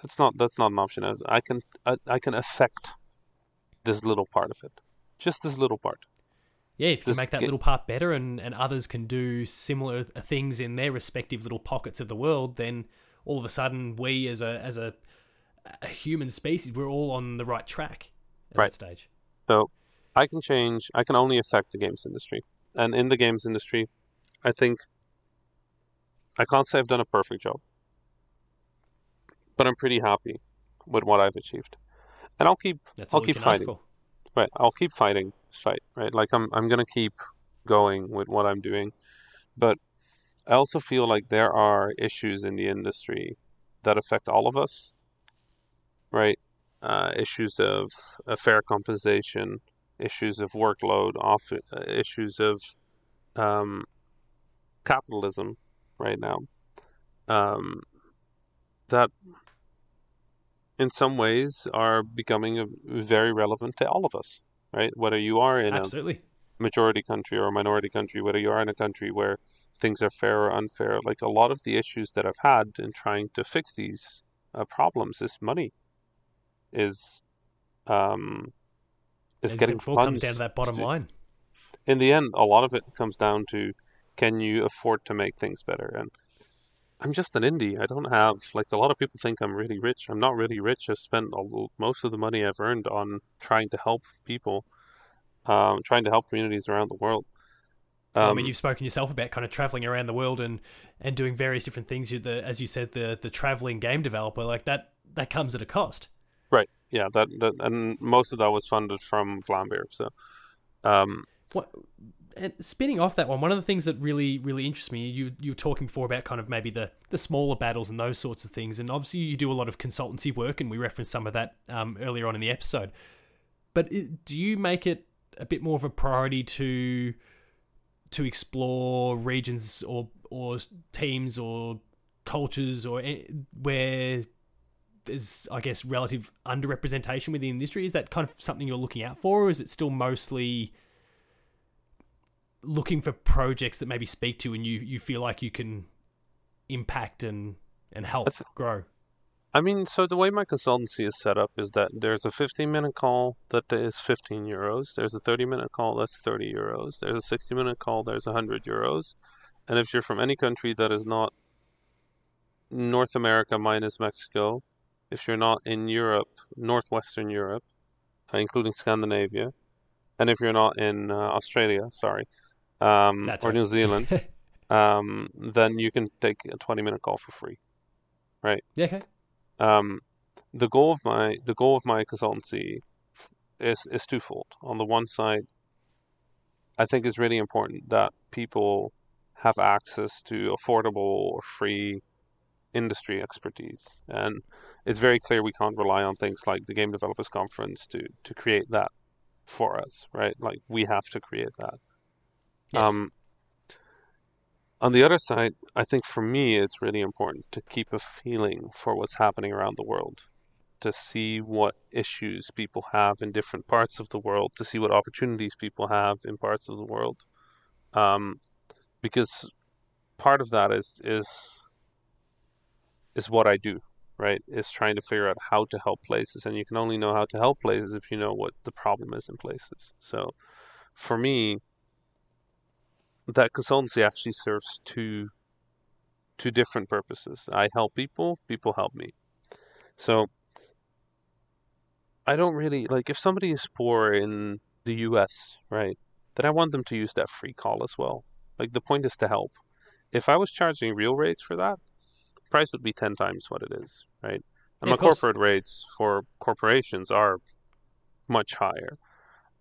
That's not that's not an option. I, I can I, I can affect this little part of it, just this little part. Yeah, if you Just make that little part better and, and others can do similar things in their respective little pockets of the world, then all of a sudden we as a as a, a human species, we're all on the right track at Right. that stage. So I can change. I can only affect the games industry, and in the games industry, I think I can't say I've done a perfect job, but I'm pretty happy with what I've achieved, and I'll keep That's I'll keep fighting. right. I'll keep fighting fight. Right, like I'm I'm gonna keep going with what I'm doing, but I also feel like there are issues in the industry that affect all of us. Right, uh, issues of uh, fair compensation, issues of workload, off uh, issues of um, capitalism right now. Um, that in some ways are becoming very relevant to all of us, right? Whether you are in Absolutely. a majority country or a minority country, whether you are in a country where things are fair or unfair, like a lot of the issues that I've had in trying to fix these uh, problems is money, is um, is getting before, funds. comes down to that bottom to- line. in the end, a lot of it comes down to can you afford to make things better? And I'm just an indie. I don't have like a lot of people think I'm really rich. I'm not really rich. I've spent all, most of the money I've earned on trying to help people, um, trying to help communities around the world. Well, I Um, mean, you've spoken yourself about kind of traveling around the world and and doing various different things. You, the as you said, the the traveling game developer, like that that comes at a cost. right. Yeah. That, that and most of that was funded from Vlambeer. So, um, What and spinning off that one, one of the things that really really interests me, you you were talking before about kind of maybe the the smaller battles and those sorts of things, and obviously you do a lot of consultancy work, and we referenced some of that um, earlier on in the episode. But it, do you make it a bit more of a priority to to explore regions or or teams or cultures or eh, where there's I guess relative underrepresentation within the industry? Is that kind of something you're looking out for, or is it still mostly looking for projects that maybe speak to and you, you feel like you can impact and and help That's- grow? I mean, so the way my consultancy is set up is that there's a 15 minute call that is 15 euros. There's a 30 minute call that's 30 euros. There's a 60 minute call there's 100 euros. And if you're from any country that is not North America minus Mexico, if you're not in Europe, Northwestern Europe, uh, including Scandinavia, and if you're not in uh, Australia, sorry, um, or right. New Zealand, um, then you can take a 20 minute call for free. Right. Yeah, okay. Um, the goal of my the goal of my consultancy is is twofold. On the one side, I think it's really important that people have access to affordable or free industry expertise, and it's very clear we can't rely on things like the Game Developers Conference to to create that for us, right? Like we have to create that. Yes. Um, on the other side, I think for me, it's really important to keep a feeling for what's happening around the world, to see what issues people have in different parts of the world, to see what opportunities people have in parts of the world, um, because part of that is is is what I do, right? Is trying to figure out how to help places, and you can only know how to help places if you know what the problem is in places. So, for me, that consultancy actually serves two two different purposes. I help people, people help me. So I don't really like if somebody is poor in the US, right? Then I want them to use that free call as well. Like the point is to help. If I was charging real rates for that, price would be 10 times what it is, right? And Yeah, my corporate rates for corporations are much higher.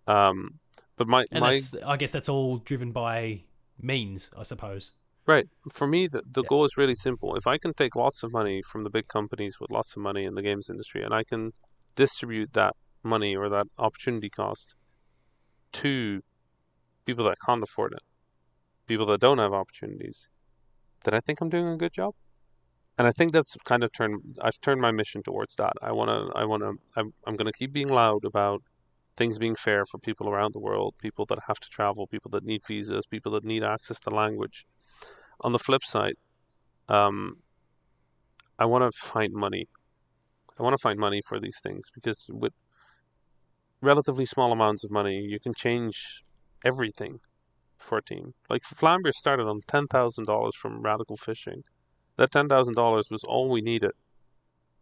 Um, but my And my I guess that's all driven by means, I suppose. Right. For me, the, the Yeah. goal is really simple. If I can take lots of money from the big companies with lots of money in the games industry and I can distribute that money or that opportunity cost to people that can't afford it, people that don't have opportunities, then I think I'm doing a good job. And I think that's kind of turned, I've turned my mission towards that. I want to, I want to, I'm, I'm going to keep being loud about things being fair for people around the world, people that have to travel, people that need visas, people that need access to language on the flip side, um, I want to find money. I want to find money for these things because with relatively small amounts of money, you can change everything for a team. Like Vlambeer started on ten thousand dollars from Radical Fishing. That ten thousand dollars was all we needed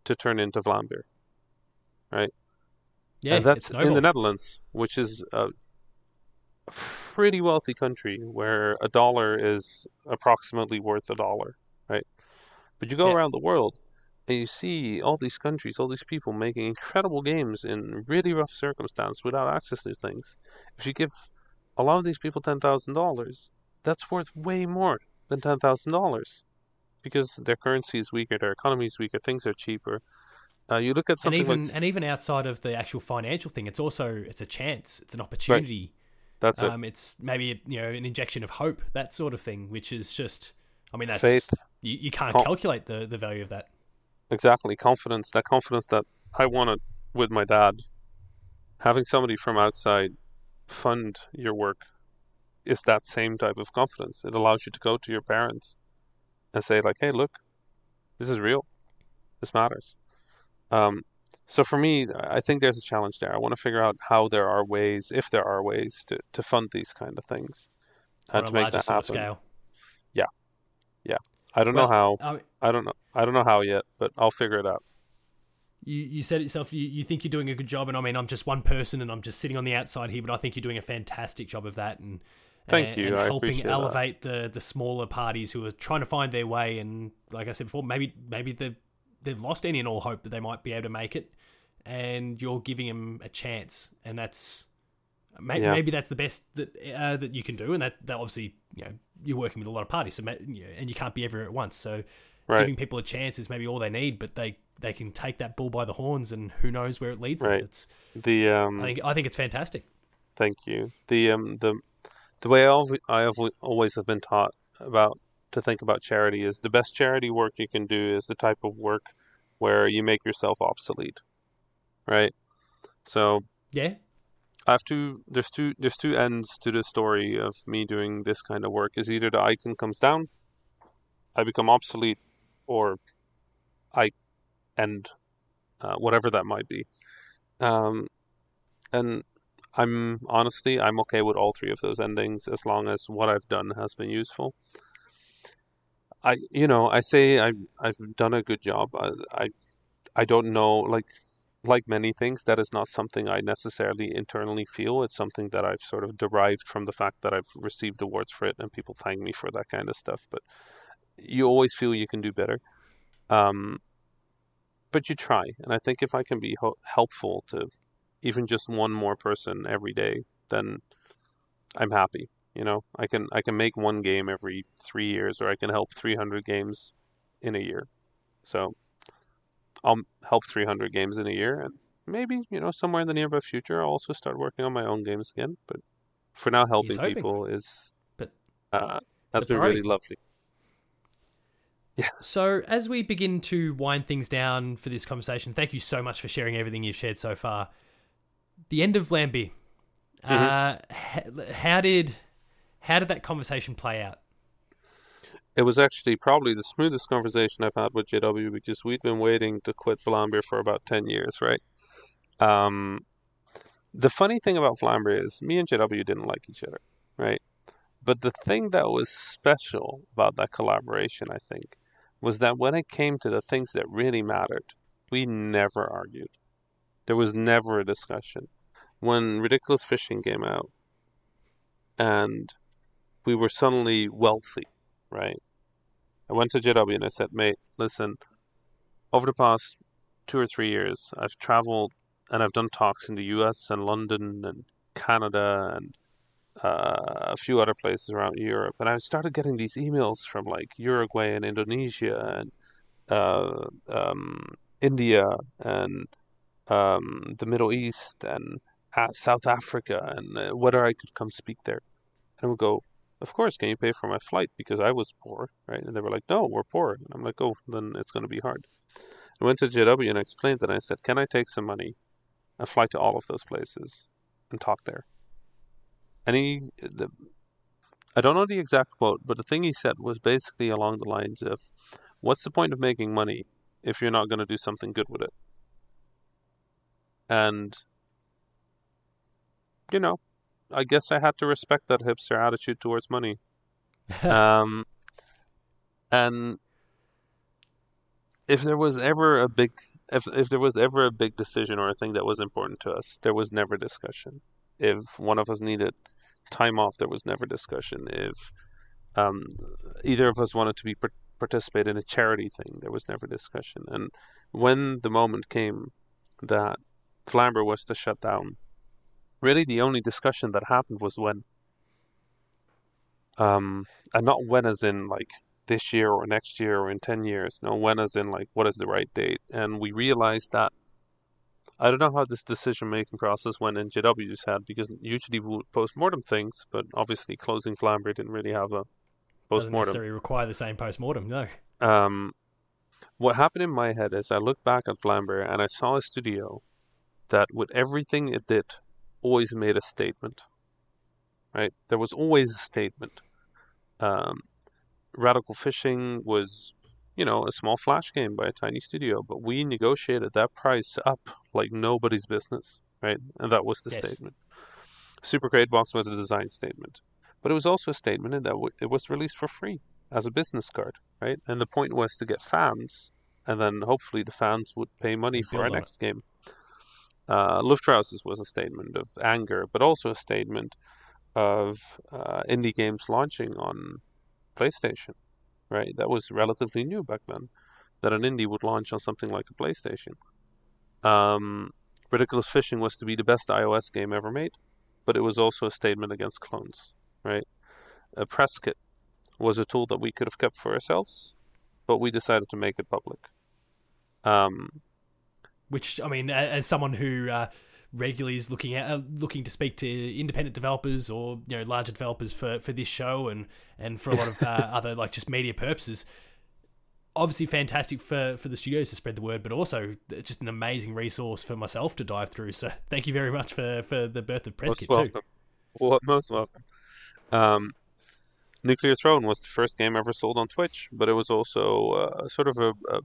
to turn into Vlambeer. Yeah, and that's it's in the. Netherlands, which is a pretty wealthy country where a dollar is approximately worth a dollar, right? But you go Yeah. around the world and you see all these countries, all these people making incredible games in really rough circumstances without access to things. If you give a lot of these people ten thousand dollars, that's worth way more than ten thousand dollars because their currency is weaker, their economy is weaker, things are cheaper. Uh, you look at and something even like and even outside of the actual financial thing, it's also it's a chance, it's an opportunity. that's it. Um, it's maybe you know an injection of hope, that sort of thing, which is just, I mean, that's Faith. You, you can't Com- calculate the the value of that. Exactly, confidence. That confidence that I wanted with my dad. Having somebody from outside fund your work is that same type of confidence. It allows you to go to your parents and say, like, "Hey, look, this is real. This matters." Um, so for me, I think there's a challenge there. I want to figure out how there are ways, if there are ways, to, to fund these kind of things and a to make that happen. scale. I don't Well, know how. I mean, I don't know. I don't know how yet, but I'll figure it out. you you said it yourself. You, you think you're doing a good job, and I mean, I'm just one person, and I'm just sitting on the outside here, but I think you're doing a fantastic job of that, and Thank and, you, and I helping appreciate that. elevate the the smaller parties who are trying to find their way, and like I said before, maybe maybe they've they've lost any and all hope that they might be able to make it, and you're giving them a chance, and that's may, Yeah. maybe that's the best that uh, that you can do, and that that obviously you know you're working with a lot of parties, so ma- you know, and you can't be everywhere at once, so Right. giving people a chance is maybe all they need, but they they can take that bull by the horns, and who knows where it leads Right. them. It's The um. I think I think it's fantastic. Thank you. The um the the way I've, I have always have been taught about to think about charity is the best charity work you can do is the type of work where you make yourself obsolete, right? So Yeah, I have two. There's two. There's two ends to the story of me doing this kind of work. Is either the icon comes down, I become obsolete, or I end, uh, whatever that might be. Um, and I'm honestly, I'm okay with all three of those endings as long as what I've done has been useful. I, you know, I say I I've done a good job. I, I, I don't know, like like many things, that is not something I necessarily internally feel. It's something that I've sort of derived from the fact that I've received awards for it and people thank me for that kind of stuff. But you always feel you can do better. Um, but you try. And I think if I can be ho- helpful to even just one more person every day, then I'm happy. You know, I can I can make one game every three years, or I can help 300 games in a year. So I'll help 300 games in a year, and maybe you know somewhere in the nearby future I'll also start working on my own games again. But for now, helping people is But- uh, that's been really lovely. Yeah. So, as we begin to wind things down for this conversation, thank you so much for sharing everything you've shared so far. The end of Vlambeer. Uh, how did how did that conversation play out? It was actually probably the smoothest conversation I've had with JW because we'd been waiting to quit Vlambeer for about 10 years, right? Um, the funny thing about Vlambeer is me and JW didn't like each other, right? But the thing that was special about that collaboration, I think, was that when it came to the things that really mattered, we never argued. There was never a discussion. When Ridiculous Fishing came out and we were suddenly wealthy, right? I went to JW and I said, mate, listen, over the past two or three years, I've traveled and I've done talks in the US and London and Canada and uh, a few other places around Europe. And I started getting these emails from like Uruguay and Indonesia and uh, um, India and um, the Middle East and uh, South Africa and uh, whether I could come speak there. And I would go, of course, can you pay for my flight? Because I was poor, right? And they were like, no, we're poor. And I'm like, oh, then it's going to be hard. I went to JW and I explained that. I said, can I take some money and fly to all of those places and talk there? And he, the, I don't know the exact quote, but the thing he said was basically along the lines of, what's the point of making money if you're not going to do something good with it? And, you know, I guess I had to respect that hipster attitude towards money. um, and if there was ever a big, if if there was ever a big decision or a thing that was important to us, there was never discussion. If one of us needed time off, there was never discussion. If um, either of us wanted to be par- participate in a charity thing, there was never discussion. And when the moment came that Vlambeer was to shut down, really the only discussion that happened was when. Um, and not when as in like this year or next year or in 10 years. No, when as in like what is the right date? And we realized that I don't know how this decision making process went in JW's head because usually we would post mortem things, but obviously closing Vlambeer didn't really have a post mortem. Doesn't necessarily require the same post mortem. No. Um, what happened in my head is I looked back at Vlambeer and I saw a studio that, with everything it did, always made a statement. Right? There was always a statement. Um, Radical Fishing was, you know, a small flash game by a tiny studio, but we negotiated that price up like nobody's business, right? And that was the Yes. statement. Super Crate Box was a design statement, but it was also a statement in that it was released for free as a business card, right? And the point was to get fans, and then hopefully the fans would pay money for our on it. next game. Uh, Luftrausers was a statement of anger, but also a statement of uh, indie games launching on PlayStation, right? That was relatively new back then, that an indie would launch on something like a PlayStation. Um, Ridiculous Fishing was to be the best iOS game ever made, but it was also a statement against clones, right? A press kit was a tool that we could have kept for ourselves, but we decided to make it public. Um, Which I mean, as someone who uh, regularly is looking at uh, looking to speak to independent developers or you know larger developers for for this show and and for a lot of uh, other like just media purposes. Obviously, fantastic for for the studios to spread the word, but also just an amazing resource for myself to dive through. So, thank you very much for for the birth of Press most Kit too. welcome. Well, most welcome. Um, Nuclear Throne was the first game ever sold on Twitch, but it was also uh, sort of a, a,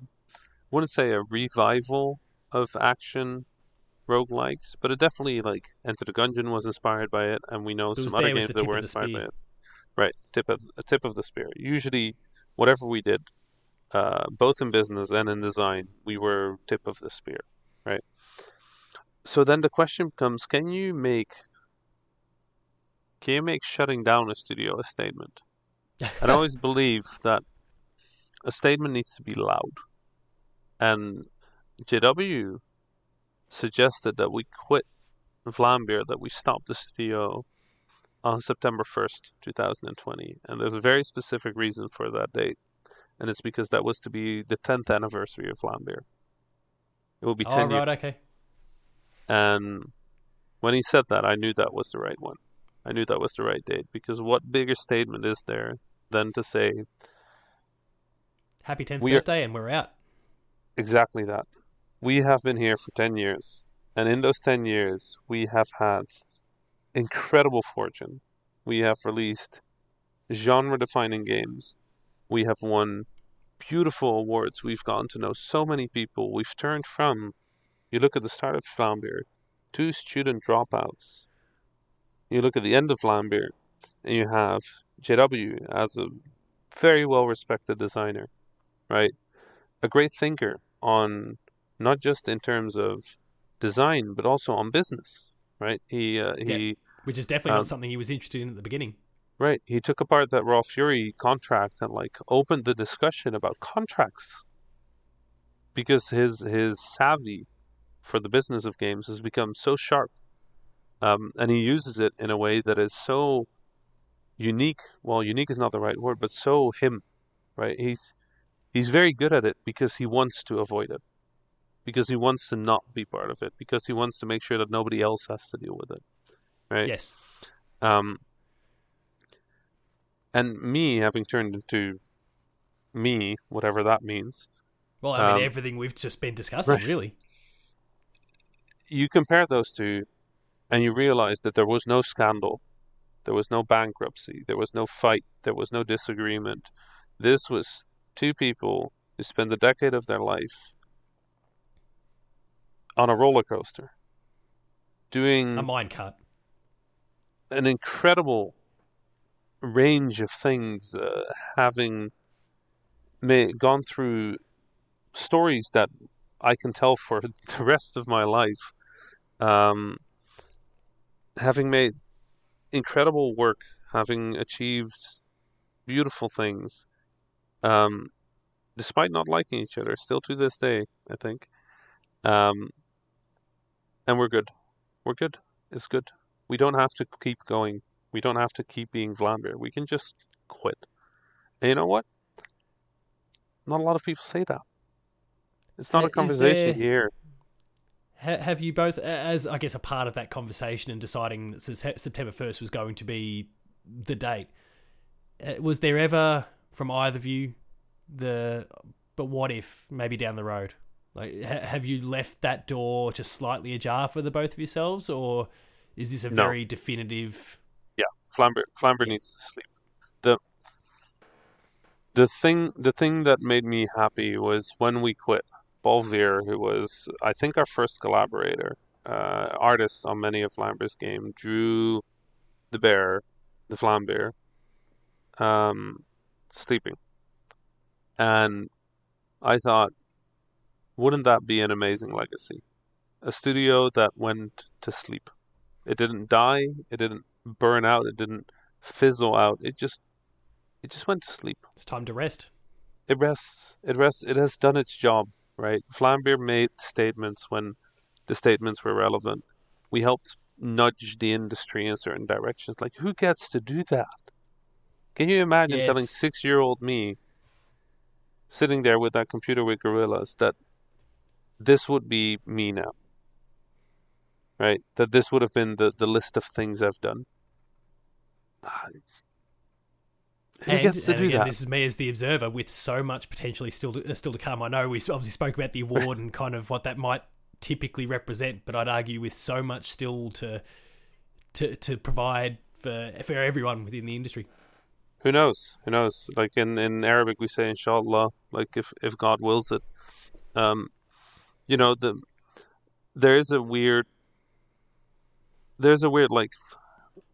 wouldn't say a revival of action roguelikes, but it definitely like Enter the Gungeon was inspired by it, and we know some other games that were inspired by it. Right, tip of a tip of the spear. Usually, whatever we did, uh, both in business and in design, we were tip of the spear, right? So then the question becomes: Can you make can you make shutting down a studio a statement? I always believe that a statement needs to be loud. And JW suggested that we quit Vlambeer, that we stop the studio on September 1st, 2020. And there's a very specific reason for that date. And it's because that was to be the 10th anniversary of Vlambeer. It will be 10 oh, years. right, okay. And when he said that, I knew that was the right one. I knew that was the right date because what bigger statement is there than to say Happy 10th We are- birthday, and we're out. exactly that? We have been here for 10 years, and in those 10 years, we have had incredible fortune. We have released genre defining games. We have won beautiful awards. We've gotten to know so many people. We've turned from, you look at the start of Vlambeer, two student dropouts. You look at the end of Vlambeer, and you have JW as a very well respected designer, right? A great thinker on not just in terms of design, but also on business, right? He uh, he Which is definitely Um, not something he was interested in at the beginning. Right. He took apart that Raw Fury contract and like opened the discussion about contracts. Because his his savvy for the business of games has become so sharp. Um, and he uses it in a way that is so unique. Well, unique is not the right word, but so him, right? He's he's very good at it because he wants to avoid it. Because he wants to not be part of it. Because he wants to make sure that nobody else has to deal with it. Right? Yes. Um, and me having turned into me, whatever that means, Well, I mean, Um, everything we've just been discussing, right. really. you compare those two and you realize that there was no scandal, there was no bankruptcy, there was no fight, there was no disagreement. This was two people who spent a decade of their life on a roller coaster doing A mine cut. an incredible range of things, uh, having may, gone through stories that I can tell for the rest of my life, um, having made incredible work, having achieved beautiful things, um, despite not liking each other, still to this day, I think. Um, and we're good. We're good. It's good. We don't have to keep going. We don't have to keep being Vlambeer. We can just quit. And you know what? not a lot of people say that. It's not Uh, a conversation there- here. Ha- Have you both, as I guess, a part of that conversation and deciding that September 1st was going to be the date, uh, was there ever, from either of you, the, but what if, maybe down the road? Like, ha- have you left that door just slightly ajar for the both of yourselves, or is this a No. very definitive? Yeah, Vlambeer Vlambeer needs to sleep. The the thing the thing that made me happy was when we quit. Paul Veer, who was I think our first collaborator, uh, artist on many of Vlambeer's game, drew the bear, the Vlambeer, um, sleeping. And I thought, wouldn't that be an amazing legacy? A studio that went to sleep. It didn't die, it didn't burn out, it didn't fizzle out. It just it just went to sleep. It's time to rest. It rests. It rests. It has done its job, right? Vlambeer made statements when the statements were relevant. We helped nudge the industry in certain directions. Like, who gets to do that? Can you imagine Yeah, telling six-year-old me, sitting there with that computer with gorillas, that this would be me now, right? That this would have been the the list of things I've done. Ah, Who and, gets to and do again, that? this is me as the observer with so much potentially still to, uh, still to come. I know we obviously spoke about the award and kind of what that might typically represent, but I'd argue with so much still to to to provide for for everyone within the industry. Who knows? Who knows? Like in, in Arabic, we say inshallah. Like if, if God wills it, um, you know the there is a weird there's a weird like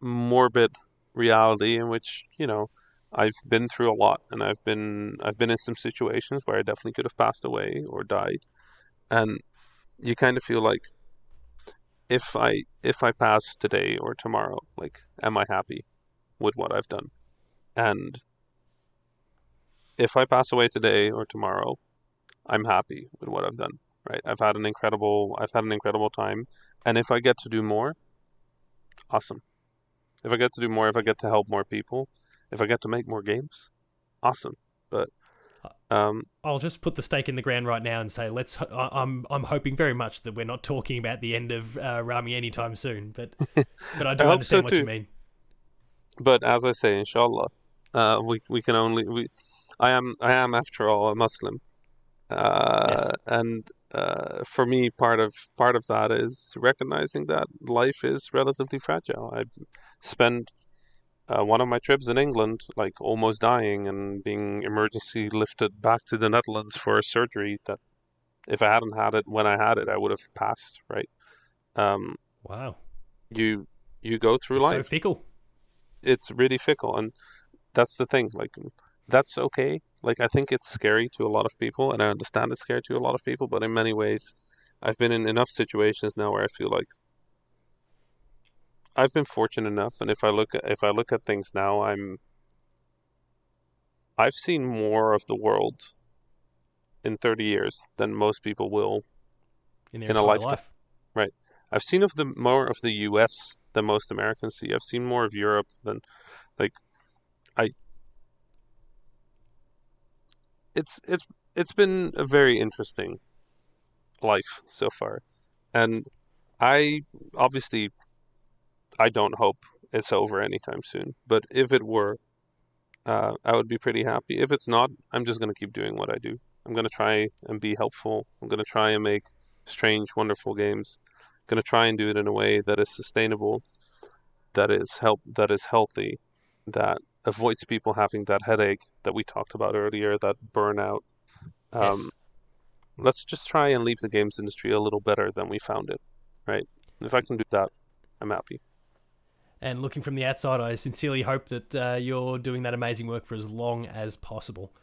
morbid reality in which you know I've been through a lot and I've been I've been in some situations where I definitely could have passed away or died, and you kind of feel like if I if I pass today or tomorrow, like am I happy with what I've done? And if I pass away today or tomorrow, I'm happy with what I've done. Right? I've had an incredible I've had an incredible time. And if I get to do more, awesome. If I get to do more, if I get to help more people, if I get to make more games, awesome. But um, I'll just put the stake in the ground right now and say let's. I- I'm I'm hoping very much that we're not talking about the end of uh, Rami anytime soon, but but I do I understand so what you too. mean. but as I say, inshallah, uh, we we can only we. I am I am after all a Muslim, uh, Yes. and uh, for me, part of part of that is recognizing that life is relatively fragile. I spent uh, one of my trips in England, like almost dying and being emergency lifted back to the Netherlands for a surgery that, if I hadn't had it when I had it, I would have passed. Right? Um, Wow, you you go through It's life so fickle. it's really fickle and that's the thing like that's okay like i think it's scary to a lot of people and i understand it's scary to a lot of people but in many ways i've been in enough situations now where i feel like i've been fortunate enough and if i look at if i look at things now i'm i've seen more of the world in 30 years than most people will in in a lifetime. life. Right. I've seen of the more of the U.S. than most Americans see. I've seen more of Europe than, like, I. It's it's it's been a very interesting life so far, and I obviously I don't hope it's over anytime soon. But if it were, uh, I would be pretty happy. If it's not, I'm just gonna keep doing what I do. I'm gonna try and be helpful. I'm gonna try and make strange, wonderful games I'm going to try and do it in a way that is sustainable, that is help, that is healthy, that avoids people having that headache that we talked about earlier, that burnout. Um, Yes. Let's just try and leave the games industry a little better than we found it, right? If I can do that, I'm happy. And looking from the outside, I sincerely hope that uh, you're doing that amazing work for as long as possible.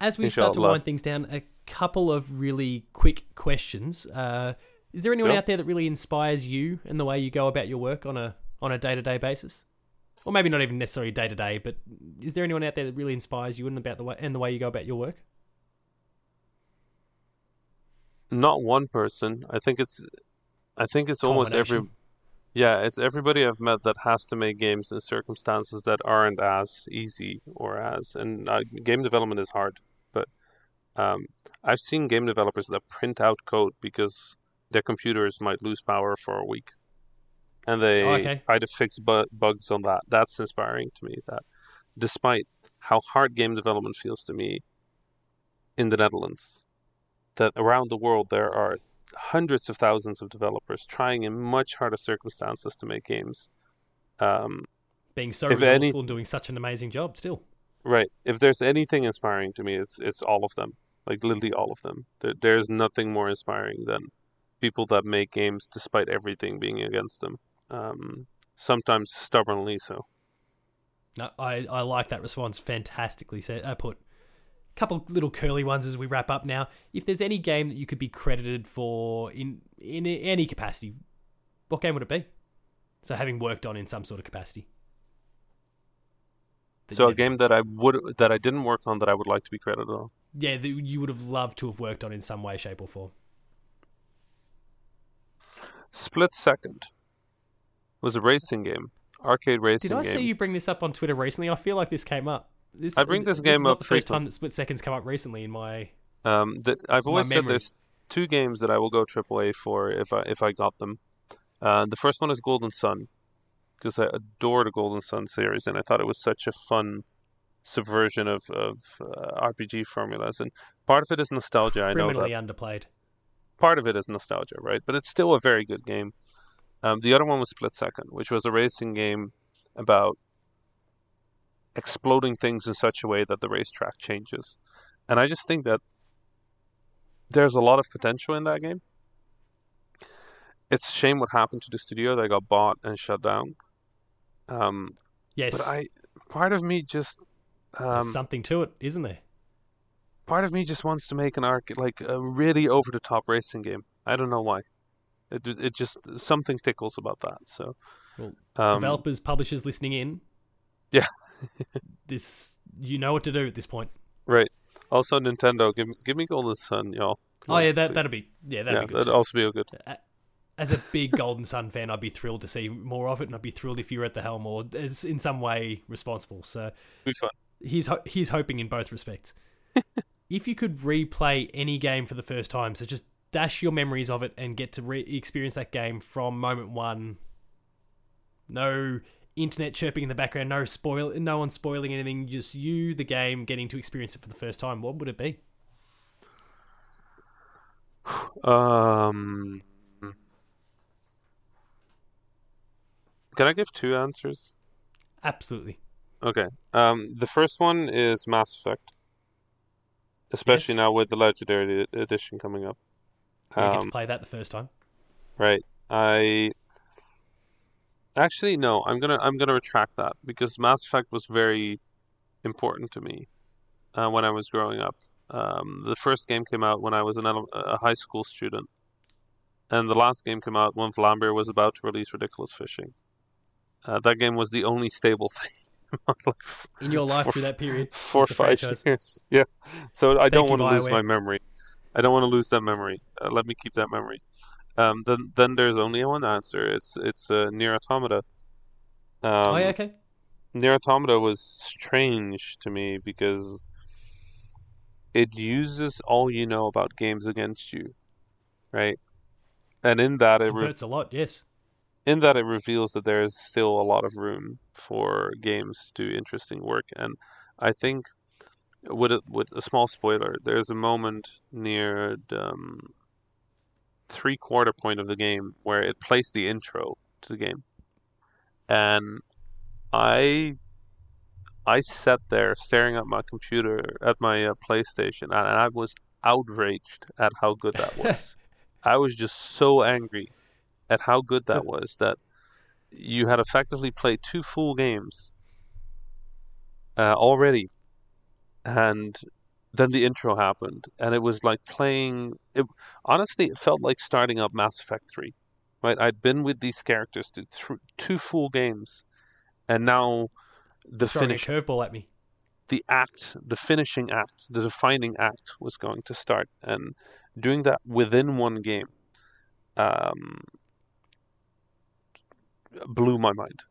As we start to wind things down, a couple of really quick questions. Uh, is there anyone Yep. out there that really inspires you in the way you go about your work on a on a day to day basis? Or maybe not even necessarily day to day, but is there anyone out there that really inspires you in about the way and the way you go about your work? Not one person. I think it's, I think it's almost every. Yeah, it's everybody I've met that has to make games in circumstances that aren't as easy or as and uh, game development is hard, but Um, I've seen game developers that print out code because their computers might lose power for a week, and they Oh, okay. try to fix bu- bugs on that. That's inspiring to me. That despite how hard game development feels to me in the Netherlands, that around the world there are hundreds of thousands of developers trying in much harder circumstances to make games. Um, Being so resourceful any- and doing such an amazing job still. Right. If there's anything inspiring to me, it's it's all of them. Like literally all of them. There, there's nothing more inspiring than people that make games despite everything being against them. Um, sometimes stubbornly so. No, I, I like that response. Fantastically said. I put a couple little curly ones as we wrap up now. If there's any game that you could be credited for in in any capacity, what game would it be? So having worked on in some sort of capacity. So a game that I would that I didn't work on that I would like to be credited on. yeah, that you would have loved to have worked on in some way, shape, or form. Split Second was a racing game, arcade racing Did I game. see you bring this up on Twitter recently? I feel like this came up. This, I bring this is game up the first frequent- time that Split Seconds come up recently in my. Um, th- I've My always said there's two games that I will go AAA for if I if I got them. Uh, the first one is Golden Sun, because I adore the Golden Sun series, and I thought it was such a fun subversion of of uh, RPG formulas. And part of it is nostalgia. I know that underplayed. part of it is nostalgia, right? But it's still a very good game. Um, the other one was Split Second, which was a racing game about exploding things in such a way that the racetrack changes. And I just think that there's a lot of potential in that game. It's a shame what happened to the studio. They got bought and shut down. Um, Yes, but I, part of me just, um, there's something to it, isn't there? part of me just wants to make an arc like a really over the top racing game. I don't know why. It it just something tickles about that. So, Well, um, Developers, publishers listening in. Yeah. this you know what to do at this point. right. Also, Nintendo, give me give me Golden Sun, y'all. Come Oh on, yeah, that please. that'd be yeah, that'd yeah, be good. that'd too. also be good. As a big Golden Sun fan, I'd be thrilled to see more of it, and I'd be thrilled if you were at the helm or as in some way responsible. So Be fun. he's ho- he's hoping in both respects. if you could replay any game for the first time, so just dash your memories of it and get to re- experience that game from moment one. No internet chirping in the background, no spoil, no one spoiling anything. Just you, the game, getting to experience it for the first time. What would it be? Um, can I give two answers? Absolutely. Okay. Um, the first one is Mass Effect, especially Yes. now with the Legendary Edition coming up. You get to Um, play that the first time. Right. I actually no. I'm gonna I'm gonna retract that because Mass Effect was very important to me uh, when I was growing up. Um, the first game came out when I was an a high school student, and the last game came out when Vlambeer was about to release Ridiculous Fishing. Uh, that game was the only stable thing in In your life for- through that period. for the five franchise. years. Yeah. So I don't want to lose BioWare. my memory. I don't want to lose that memory. Uh, let me keep that memory. Um, then then there's only one answer. It's it's uh, Nier Automata. Um, oh yeah, okay. Nier Automata was strange to me because it uses all you know about games against you, right? And in that it re- Subverts a lot, yes. in that it reveals that there is still a lot of room for games to do interesting work and i think with a, with a small spoiler there's a moment near the um, three quarter point of the game where it plays the intro to the game. And i i sat there staring at my computer at my uh, playstation and i was outraged at how good that was. I was just so angry at how good that was that you had effectively played two full games uh, already, and then the intro happened, and it was like playing. It, honestly, it felt like starting up Mass Effect Three. Right, I'd been with these characters to th- two full games, and now the Throwing finish, curveball at me. the act, the finishing act, the defining act was going to start, and doing that within one game. Um, blew my mind.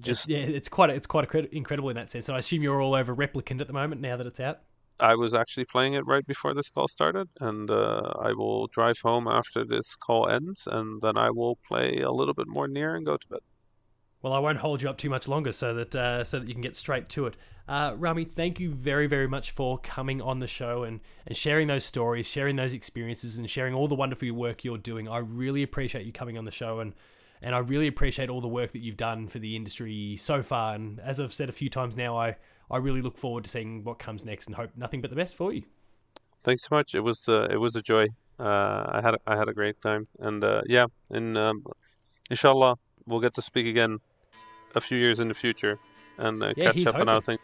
Just yeah, it's quite it's quite incred- incredible in that sense. And I assume you're all over Replicant at the moment now that it's out. I was actually playing it right before this call started, and uh, I will drive home after this call ends, and then I will play a little bit more Nier and go to bed. Well, I won't hold you up too much longer, so that uh, so that you can get straight to it. Uh, Rami, thank you very very much for coming on the show and and sharing those stories, sharing those experiences, and sharing all the wonderful work you're doing. I really appreciate you coming on the show and. And I really appreciate all the work that you've done for the industry so far. And as I've said a few times now, I, I really look forward to seeing what comes next and hope nothing but the best for you. Thanks so much. It was uh, it was a joy. Uh, I had I had a great time, and uh, yeah, and um, inshallah we'll get to speak again a few years in the future and uh, Yeah, catch up on our hoping. things.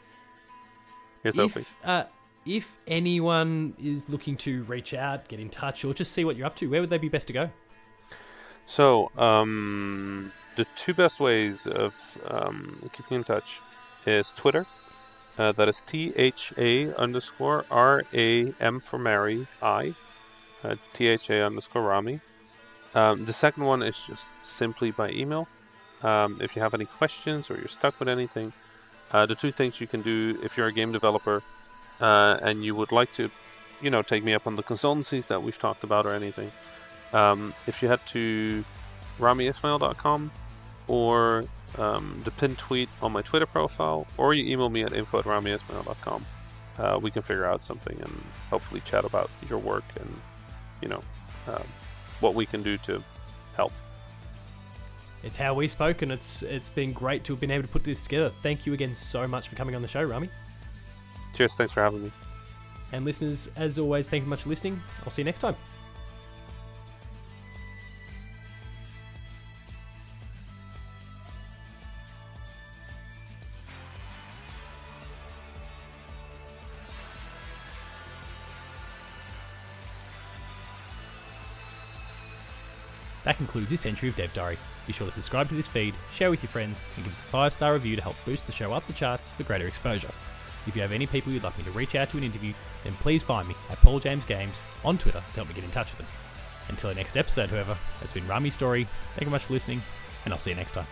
Here's hoping. If, uh, if anyone is looking to reach out, get in touch, or just see what you're up to, where would they be best to go? So, um, the two best ways of um, keeping in touch is Twitter. Uh, that is T H A underscore R A M for Mary I. Uh, T H A underscore Rami. Um, the second one is just simply by email. Um, if you have any questions or you're stuck with anything, uh, the two things you can do if you're a game developer uh, and you would like to, you know, take me up on the consultancies that we've talked about or anything, um, if you head to ramiismail.com or um, the pinned tweet on my Twitter profile, or you email me at info at ramiismail.com, uh, we can figure out something and hopefully chat about your work and, you know, um, what we can do to help. It's how we spoke, and it's it's been great to have been able to put this together. Thank you again so much for coming on the show, Rami. Cheers, thanks for having me. And listeners, as always, thank you much for listening. I'll see you next time. That concludes this entry of Dev Diary. Be sure to subscribe to this feed, share with your friends, and give us a 5 star review to help boost the show up the charts for greater exposure. If you have any people you'd like me to reach out to an interview, then please find me at Paul James Games on Twitter to help me get in touch with them. Until the next episode, however, that's been Rami's story. Thank you much for listening, and I'll see you next time.